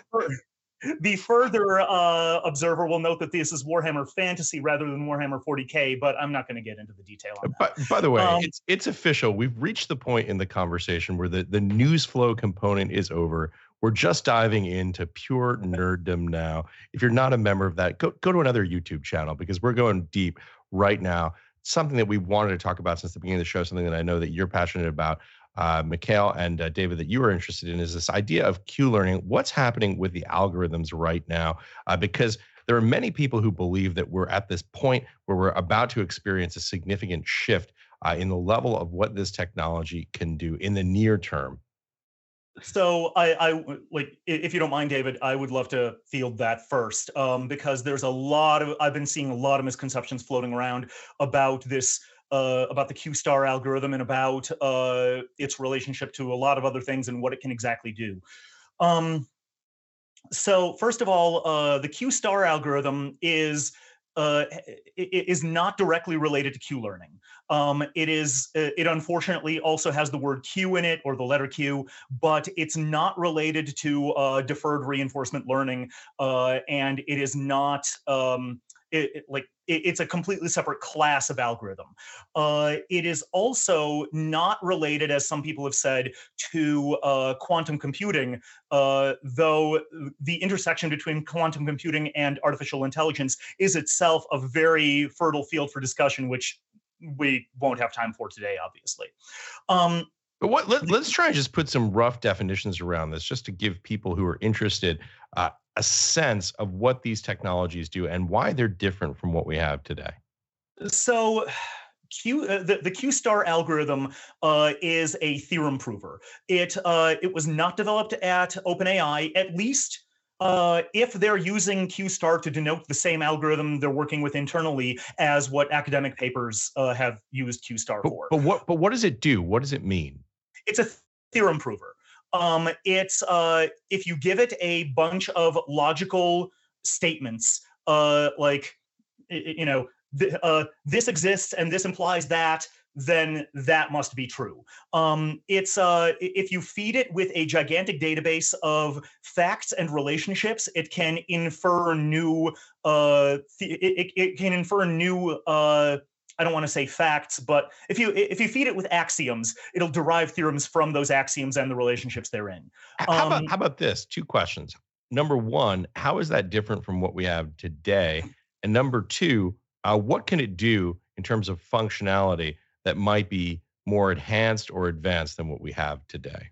the further uh, observer will note that this is Warhammer Fantasy rather than Warhammer 40k, but I'm not going to get into the detail on that. But by the way, um, it's it's official. We've reached the point in the conversation where the the news flow component is over. We're just diving into pure nerddom now. If you're not a member of that, go go to another YouTube channel because we're going deep right now. Something that we wanted to talk about since the beginning of the show, something that I know that you're passionate about, uh, Mikhail and uh, David, that you are interested in, is this idea of Q learning. What's happening with the algorithms right now? Uh, because there are many people who believe that we're at this point where we're about to experience a significant shift uh, in the level of what this technology can do in the near term so I, I like if you don't mind, David, I would love to field that first um, because there's a lot of I've been seeing a lot of misconceptions floating around about this uh, about the Q star algorithm and about uh, its relationship to a lot of other things and what it can exactly do. Um, so first of all, uh, the Q star algorithm is uh, is not directly related to Q learning. Um, it is, uh, it unfortunately also has the word Q in it or the letter Q, but it's not related to uh, deferred reinforcement learning, uh, and it is not um, it, it, like it, it's a completely separate class of algorithm. Uh, it is also not related, as some people have said, to uh, quantum computing, uh, though the intersection between quantum computing and artificial intelligence is itself a very fertile field for discussion, which we won't have time for today, obviously. Um, but what let, us try and just put some rough definitions around this, just to give people who are interested uh, a sense of what these technologies do and why they're different from what we have today. So. Q, uh, the, the Q star algorithm uh, is a theorem prover. It uh, it was not developed at OpenAI, at least uh, if they're using Q-star to denote the same algorithm they're working with internally as what academic papers uh, have used Q-star for. But what but what does it do? What does it mean? It's a theorem prover. Um, it's uh, if you give it a bunch of logical statements, uh, like you know, th- uh, this exists and this implies that then that must be true. Um, it's uh, if you feed it with a gigantic database of facts and relationships, it can infer new. Uh, th- it, it can infer new. Uh, I don't want to say facts, but if you if you feed it with axioms, it'll derive theorems from those axioms and the relationships they're in. Um, how, about, how about this? Two questions. Number one, how is that different from what we have today? And number two, uh, what can it do in terms of functionality that might be more enhanced or advanced than what we have today?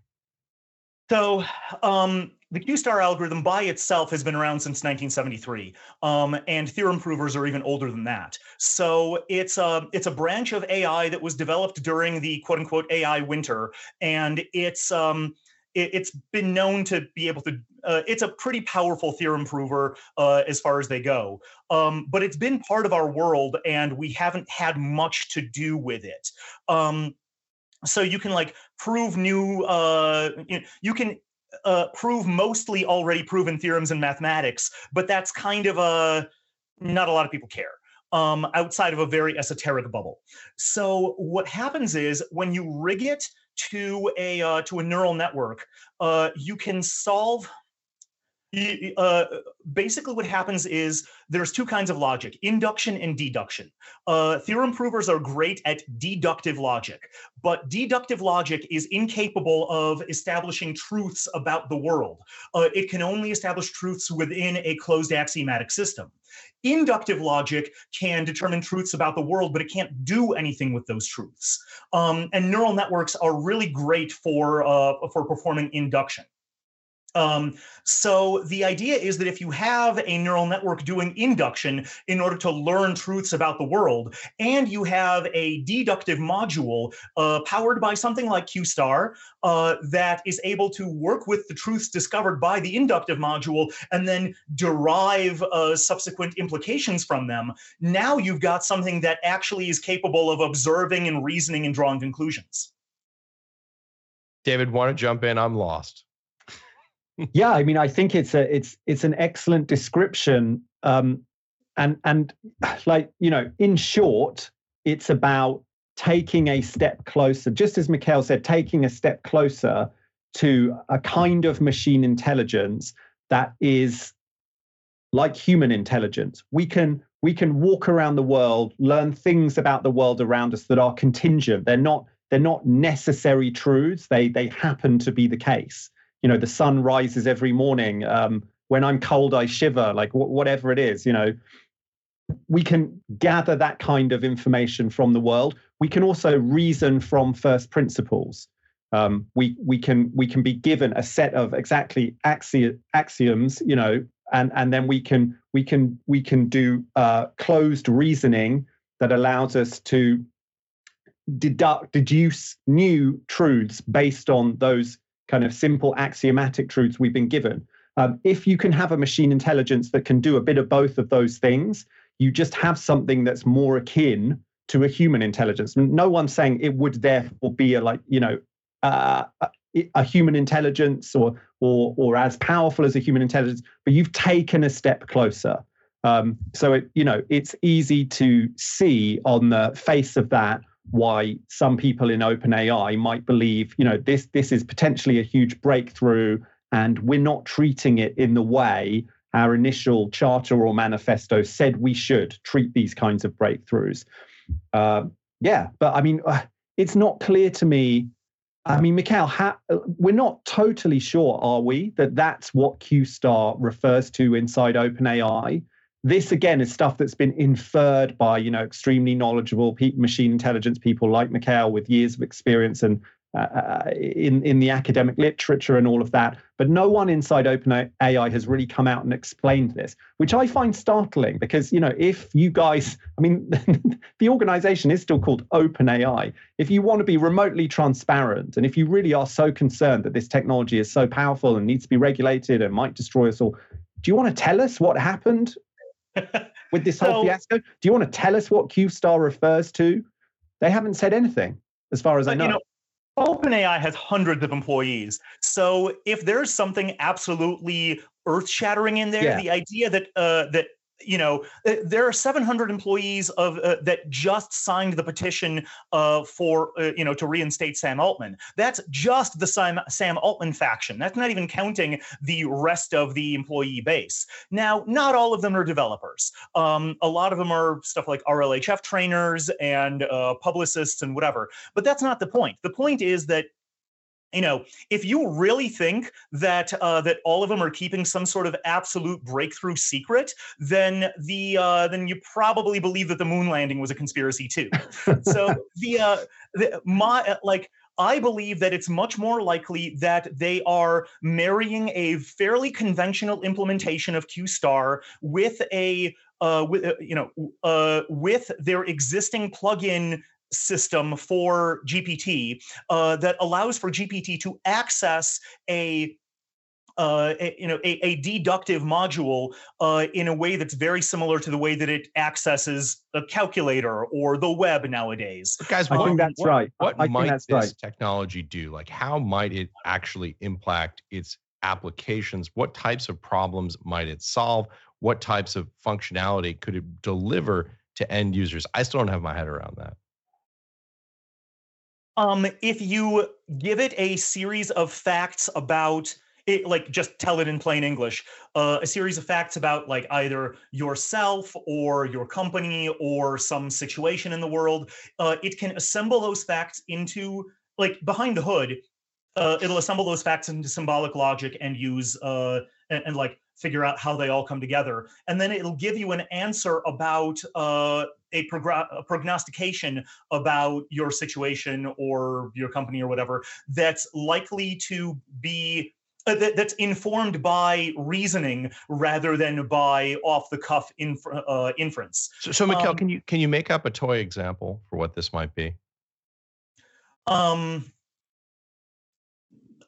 So, um, the Q-star algorithm by itself has been around since 1973, um, and theorem provers are even older than that. So it's a it's a branch of AI that was developed during the quote unquote AI winter, and it's um, it, has been known to be able to. Uh, it's a pretty powerful theorem prover uh, as far as they go, um, but it's been part of our world, and we haven't had much to do with it. Um, so you can like prove new. Uh, you, know, you can uh, prove mostly already proven theorems in mathematics, but that's kind of a not a lot of people care um, outside of a very esoteric bubble. So what happens is when you rig it to a uh, to a neural network, uh, you can solve. Uh, basically, what happens is there's two kinds of logic: induction and deduction. Uh, theorem provers are great at deductive logic, but deductive logic is incapable of establishing truths about the world. Uh, it can only establish truths within a closed axiomatic system. Inductive logic can determine truths about the world, but it can't do anything with those truths. Um, and neural networks are really great for uh, for performing induction. Um, so the idea is that if you have a neural network doing induction in order to learn truths about the world, and you have a deductive module uh, powered by something like QStar uh, that is able to work with the truths discovered by the inductive module and then derive uh, subsequent implications from them, now you've got something that actually is capable of observing and reasoning and drawing conclusions. David, want to jump in? I'm lost yeah, I mean, I think it's a it's it's an excellent description. Um, and and like you know, in short, it's about taking a step closer, just as Mikhail said, taking a step closer to a kind of machine intelligence that is like human intelligence. We can we can walk around the world, learn things about the world around us that are contingent. They're not they're not necessary truths. They they happen to be the case you know the sun rises every morning um, when i'm cold i shiver like whatever it is you know. We can gather that kind of information from the world. We can also reason from first principles. Um, we we can we can be given a set of exactly axi- axioms you know and and then we can we can we can do uh, closed reasoning that allows us to deduct deduce new truths based on those kind of simple axiomatic truths we've been given. Um, if you can have a machine intelligence that can do a bit of both of those things, you just have something that's more akin to a human intelligence. No one's saying it would therefore be a like you know uh, a, human intelligence or or or as powerful as a human intelligence, but you've taken a step closer. Um, so it you know it's easy to see on the face of that why some people in OpenAI might believe, you know, this this is potentially a huge breakthrough, and we're not treating it in the way our initial charter or manifesto said we should treat these kinds of breakthroughs. Uh, yeah, but I mean, uh, it's not clear to me. I mean, Mikhail, ha- we're not totally sure, are we, that that's what QStar refers to inside OpenAI? This again is stuff that's been inferred by you know extremely knowledgeable machine intelligence people like Mikhail with years of experience and uh, uh, in in the academic literature and all of that. But no one inside OpenAI has really come out and explained this, which I find startling because you know if you guys, I mean, the organization is still called OpenAI. If you want to be remotely transparent and if you really are so concerned that this technology is so powerful and needs to be regulated and might destroy us all, do you want to tell us what happened with this whole so, fiasco? Do you want to tell us what Q Star refers to? They haven't said anything, as far as I know. You know OpenAI has hundreds of employees. So if there's something absolutely earth-shattering in there, yeah. the idea that uh, that you know, uh, there are 700 employees of uh, that just signed the petition uh, for uh, you know to reinstate Sam Altman. That's just the Sam, Sam Altman faction. That's not even counting the rest of the employee base. Now, not all of them are developers. Um, a lot of them are stuff like RLHF trainers and uh, publicists and whatever. But that's not the point. The point is that you know, if you really think that uh, that all of them are keeping some sort of absolute breakthrough secret, then the uh, then you probably believe that the moon landing was a conspiracy too. so the, uh, the my uh, like I believe that it's much more likely that they are marrying a fairly conventional implementation of Q star with a uh, with uh, you know uh, with their existing plugin system for GPT uh, that allows for GPT to access a uh, a, you know, a, a deductive module uh, in a way that's very similar to the way that it accesses a calculator or the web nowadays. But guys, I what, think that's what, right. What I might this right. technology do? Like, how might it actually impact its applications? What types of problems might it solve? What types of functionality could it deliver to end users? I still don't have my head around that. Um, if you give it a series of facts about it, like just tell it in plain English, uh, a series of facts about like either yourself or your company or some situation in the world, uh, it can assemble those facts into like behind the hood. Uh, it'll assemble those facts into symbolic logic and use uh, and, and like figure out how they all come together, and then it'll give you an answer about uh, a, progr- a prognostication about your situation or your company or whatever that's likely to be uh, that, that's informed by reasoning rather than by off the cuff infer- uh, inference. So, so Mikhail, Um, can you can you make up a toy example for what this might be? Um,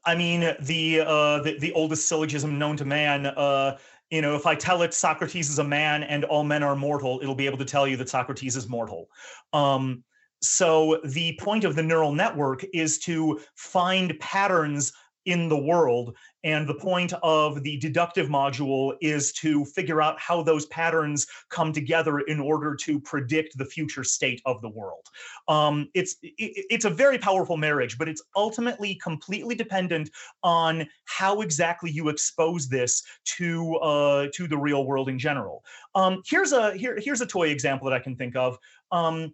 I mean, the, uh, the the oldest syllogism known to man. Uh, you know, if I tell it Socrates is a man and all men are mortal, it'll be able to tell you that Socrates is mortal. Um, so the point of the neural network is to find patterns in the world. And the point of the deductive module is to figure out how those patterns come together in order to predict the future state of the world. Um, it's it, it's a very powerful marriage, but it's ultimately completely dependent on how exactly you expose this to uh, to the real world in general. Um, here's a here here's a toy example that I can think of. Um,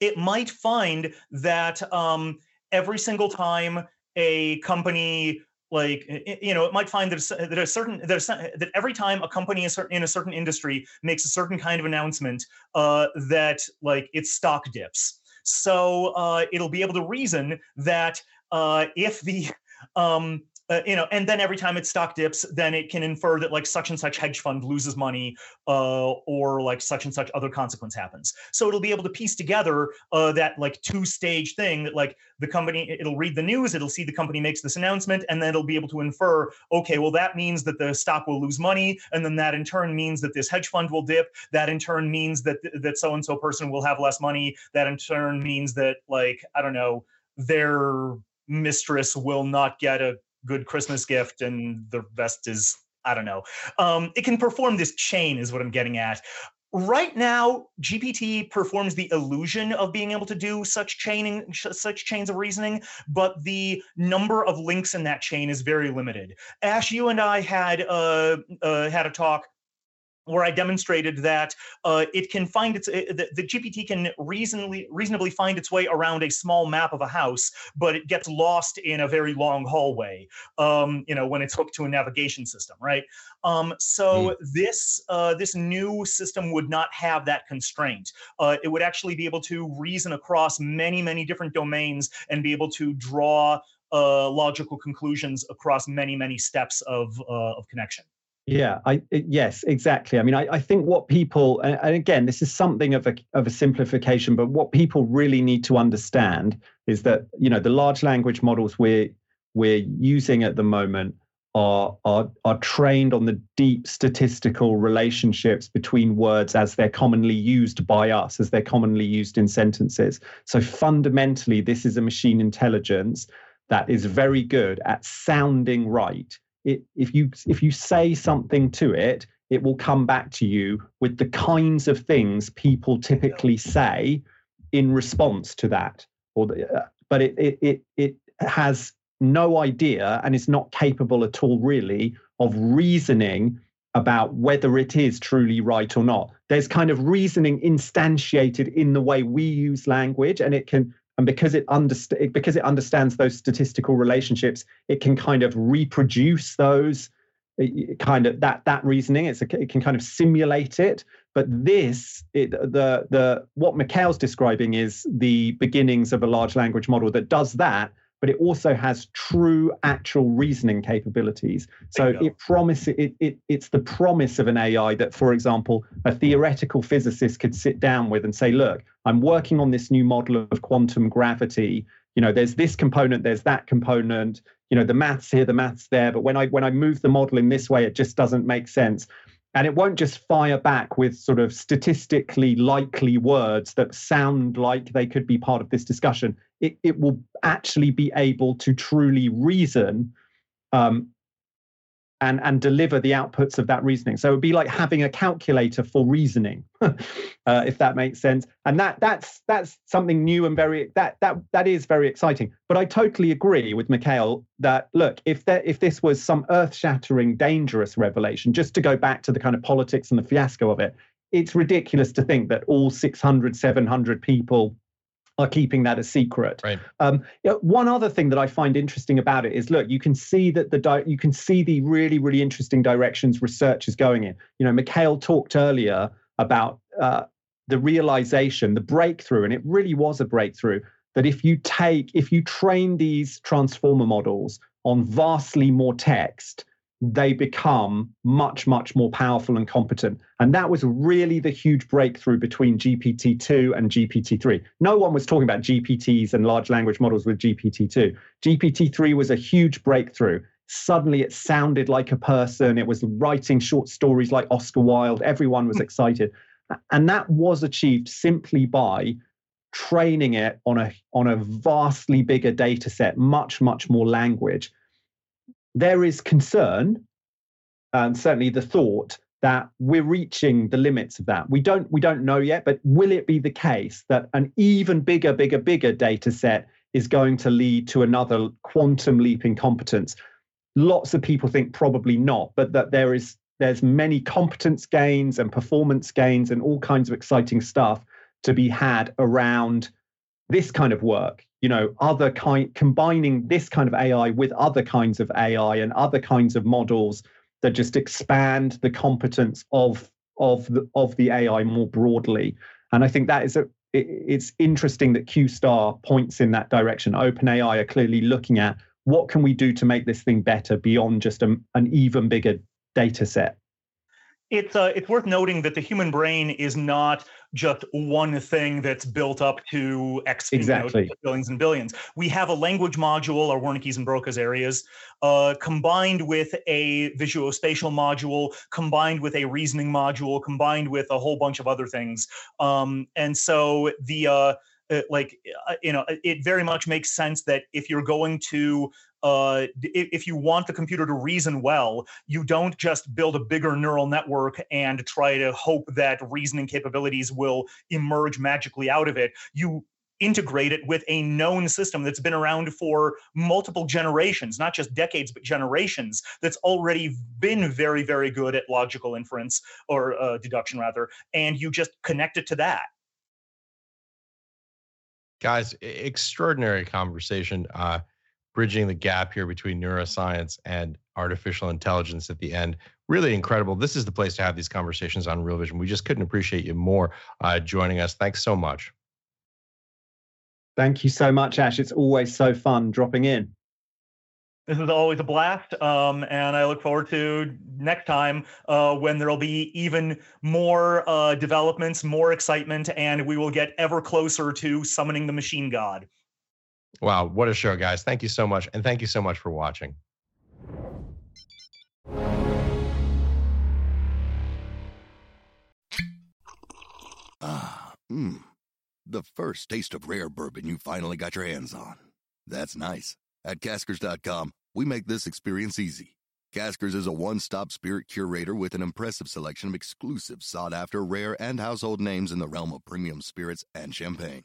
it might find that um, every single time a company like you know it might find that a certain that, every time a company in a certain industry makes a certain kind of announcement uh, that like its stock dips. So uh, it'll be able to reason that uh, if the um, uh, you know, and then every time its stock dips, then it can infer that like such and such hedge fund loses money, uh, or like such and such other consequence happens. So it'll be able to piece together uh, that like two stage thing that like the company, it'll read the news, it'll see the company makes this announcement, and then it'll be able to infer, okay, well that means that the stock will lose money, and then that in turn means that this hedge fund will dip. That in turn means that that so and so person will have less money. That in turn means that like I don't know their mistress will not get a good Christmas gift, and the rest is I don't know. Um, it can perform this chain, is what I'm getting at. Right now, GPT performs the illusion of being able to do such chaining, such chains of reasoning, but the number of links in that chain is very limited. Ash, you and I had uh, uh, had a talk where I demonstrated that uh, it can find its uh, the, the, GPT can reasonably reasonably find its way around a small map of a house, but it gets lost in a very long hallway. Um, you know, when it's hooked to a navigation system, right? Um, so mm. this uh, this new system would not have that constraint. Uh, it would actually be able to reason across many many different domains and be able to draw uh, logical conclusions across many many steps of uh, of connection. Yeah, I yes, exactly. I mean, I, I think what people and, again, this is something of a of a simplification, but what people really need to understand is that you know the large language models we're we're using at the moment are are are trained on the deep statistical relationships between words as they're commonly used by us, as they're commonly used in sentences. So fundamentally, this is a machine intelligence that is very good at sounding right it, if you if you say something to it, it will come back to you with the kinds of things people typically say in response to that. Or the, uh, but it, it it it has no idea and is not capable at all, really, of reasoning about whether it is truly right or not. There's kind of reasoning instantiated in the way we use language, and it can and because it underst- because it understands those statistical relationships it can kind of reproduce those kind of that that reasoning. It's a, it can kind of simulate it. But this, it, the the what Mikhail's describing is the beginnings of a large language model that does that, but it also has true actual reasoning capabilities. So it promises it, it it's the promise of an AI that, for example, a theoretical physicist could sit down with and say, look, I'm working on this new model of quantum gravity. You know, there's this component, there's that component, you know, the maths here, the maths there, but when I when I move the model in this way, it just doesn't make sense and it won't just fire back with sort of statistically likely words that sound like they could be part of this discussion. It, it will actually be able to truly reason um, and and deliver the outputs of that reasoning. So it would be like having a calculator for reasoning, uh, if that makes sense. And that that's that's something new and very that that that is very exciting. But I totally agree with Mikhail that look, if there if this was some earth-shattering, dangerous revelation, just to go back to the kind of politics and the fiasco of it, it's ridiculous to think that all 600, 700 people are keeping that a secret. Right. Um, you know, one other thing that I find interesting about it is, look, you can see that the di- you can see the really really interesting directions research is going in. You know, Mikhail talked earlier about uh, the realization, the breakthrough, and it really was a breakthrough that if you take if you train these transformer models on vastly more text they become much, much more powerful and competent. And that was really the huge breakthrough between GPT 2 and GPT 3. No one was talking about GPTs and large language models with GPT 2. GPT 3 was a huge breakthrough. Suddenly it sounded like a person, it was writing short stories like Oscar Wilde. Everyone was excited. And that was achieved simply by training it on a on a vastly bigger data set much much more language there is concern and certainly the thought that we're reaching the limits of that. We don't we don't know yet, but will it be the case that an even bigger, bigger, bigger data set is going to lead to another quantum leap in competence? Lots of people think probably not, but that there is there's many competence gains and performance gains and all kinds of exciting stuff to be had around this kind of work you know other kind combining this kind of ai with other kinds of ai and other kinds of models that just expand the competence of of the of the ai more broadly. And i think that is a it, it's interesting that q-star points in that direction. Openai are clearly looking at what can we do to make this thing better beyond just a, an even bigger data set. It's uh, it's worth noting that the human brain is not just one thing that's built up to X exactly. you know, billions and billions. We have a language module, our Wernicke's and Broca's areas, uh, combined with a visuospatial module, combined with a reasoning module, combined with a whole bunch of other things. Um, and so the uh, uh, like uh, you know it very much makes sense that if you're going to uh, if you want the computer to reason well, you don't just build a bigger neural network and try to hope that reasoning capabilities will emerge magically out of it. You integrate it with a known system that's been around for multiple generations, not just decades, but generations, that's already been very, very good at logical inference or uh, deduction, rather, and you just connect it to that. Guys, extraordinary conversation. Uh, bridging the gap here between neuroscience and artificial intelligence at the end. Really incredible. This is the place to have these conversations on Real Vision. We just couldn't appreciate you more uh, joining us. Thanks so much. Thank you so much, Ash. It's always so fun dropping in. This is always a blast, um, and I look forward to next time uh, when there will be even more uh, developments, more excitement, and we will get ever closer to summoning the machine god. Wow, what a show, guys. Thank you so much. And thank you so much for watching. Ah, mmm. The first taste of rare bourbon you finally got your hands on. That's nice. At caskers.com, we make this experience easy. Caskers is a one stop spirit curator with an impressive selection of exclusive, sought after, rare, and household names in the realm of premium spirits and champagne.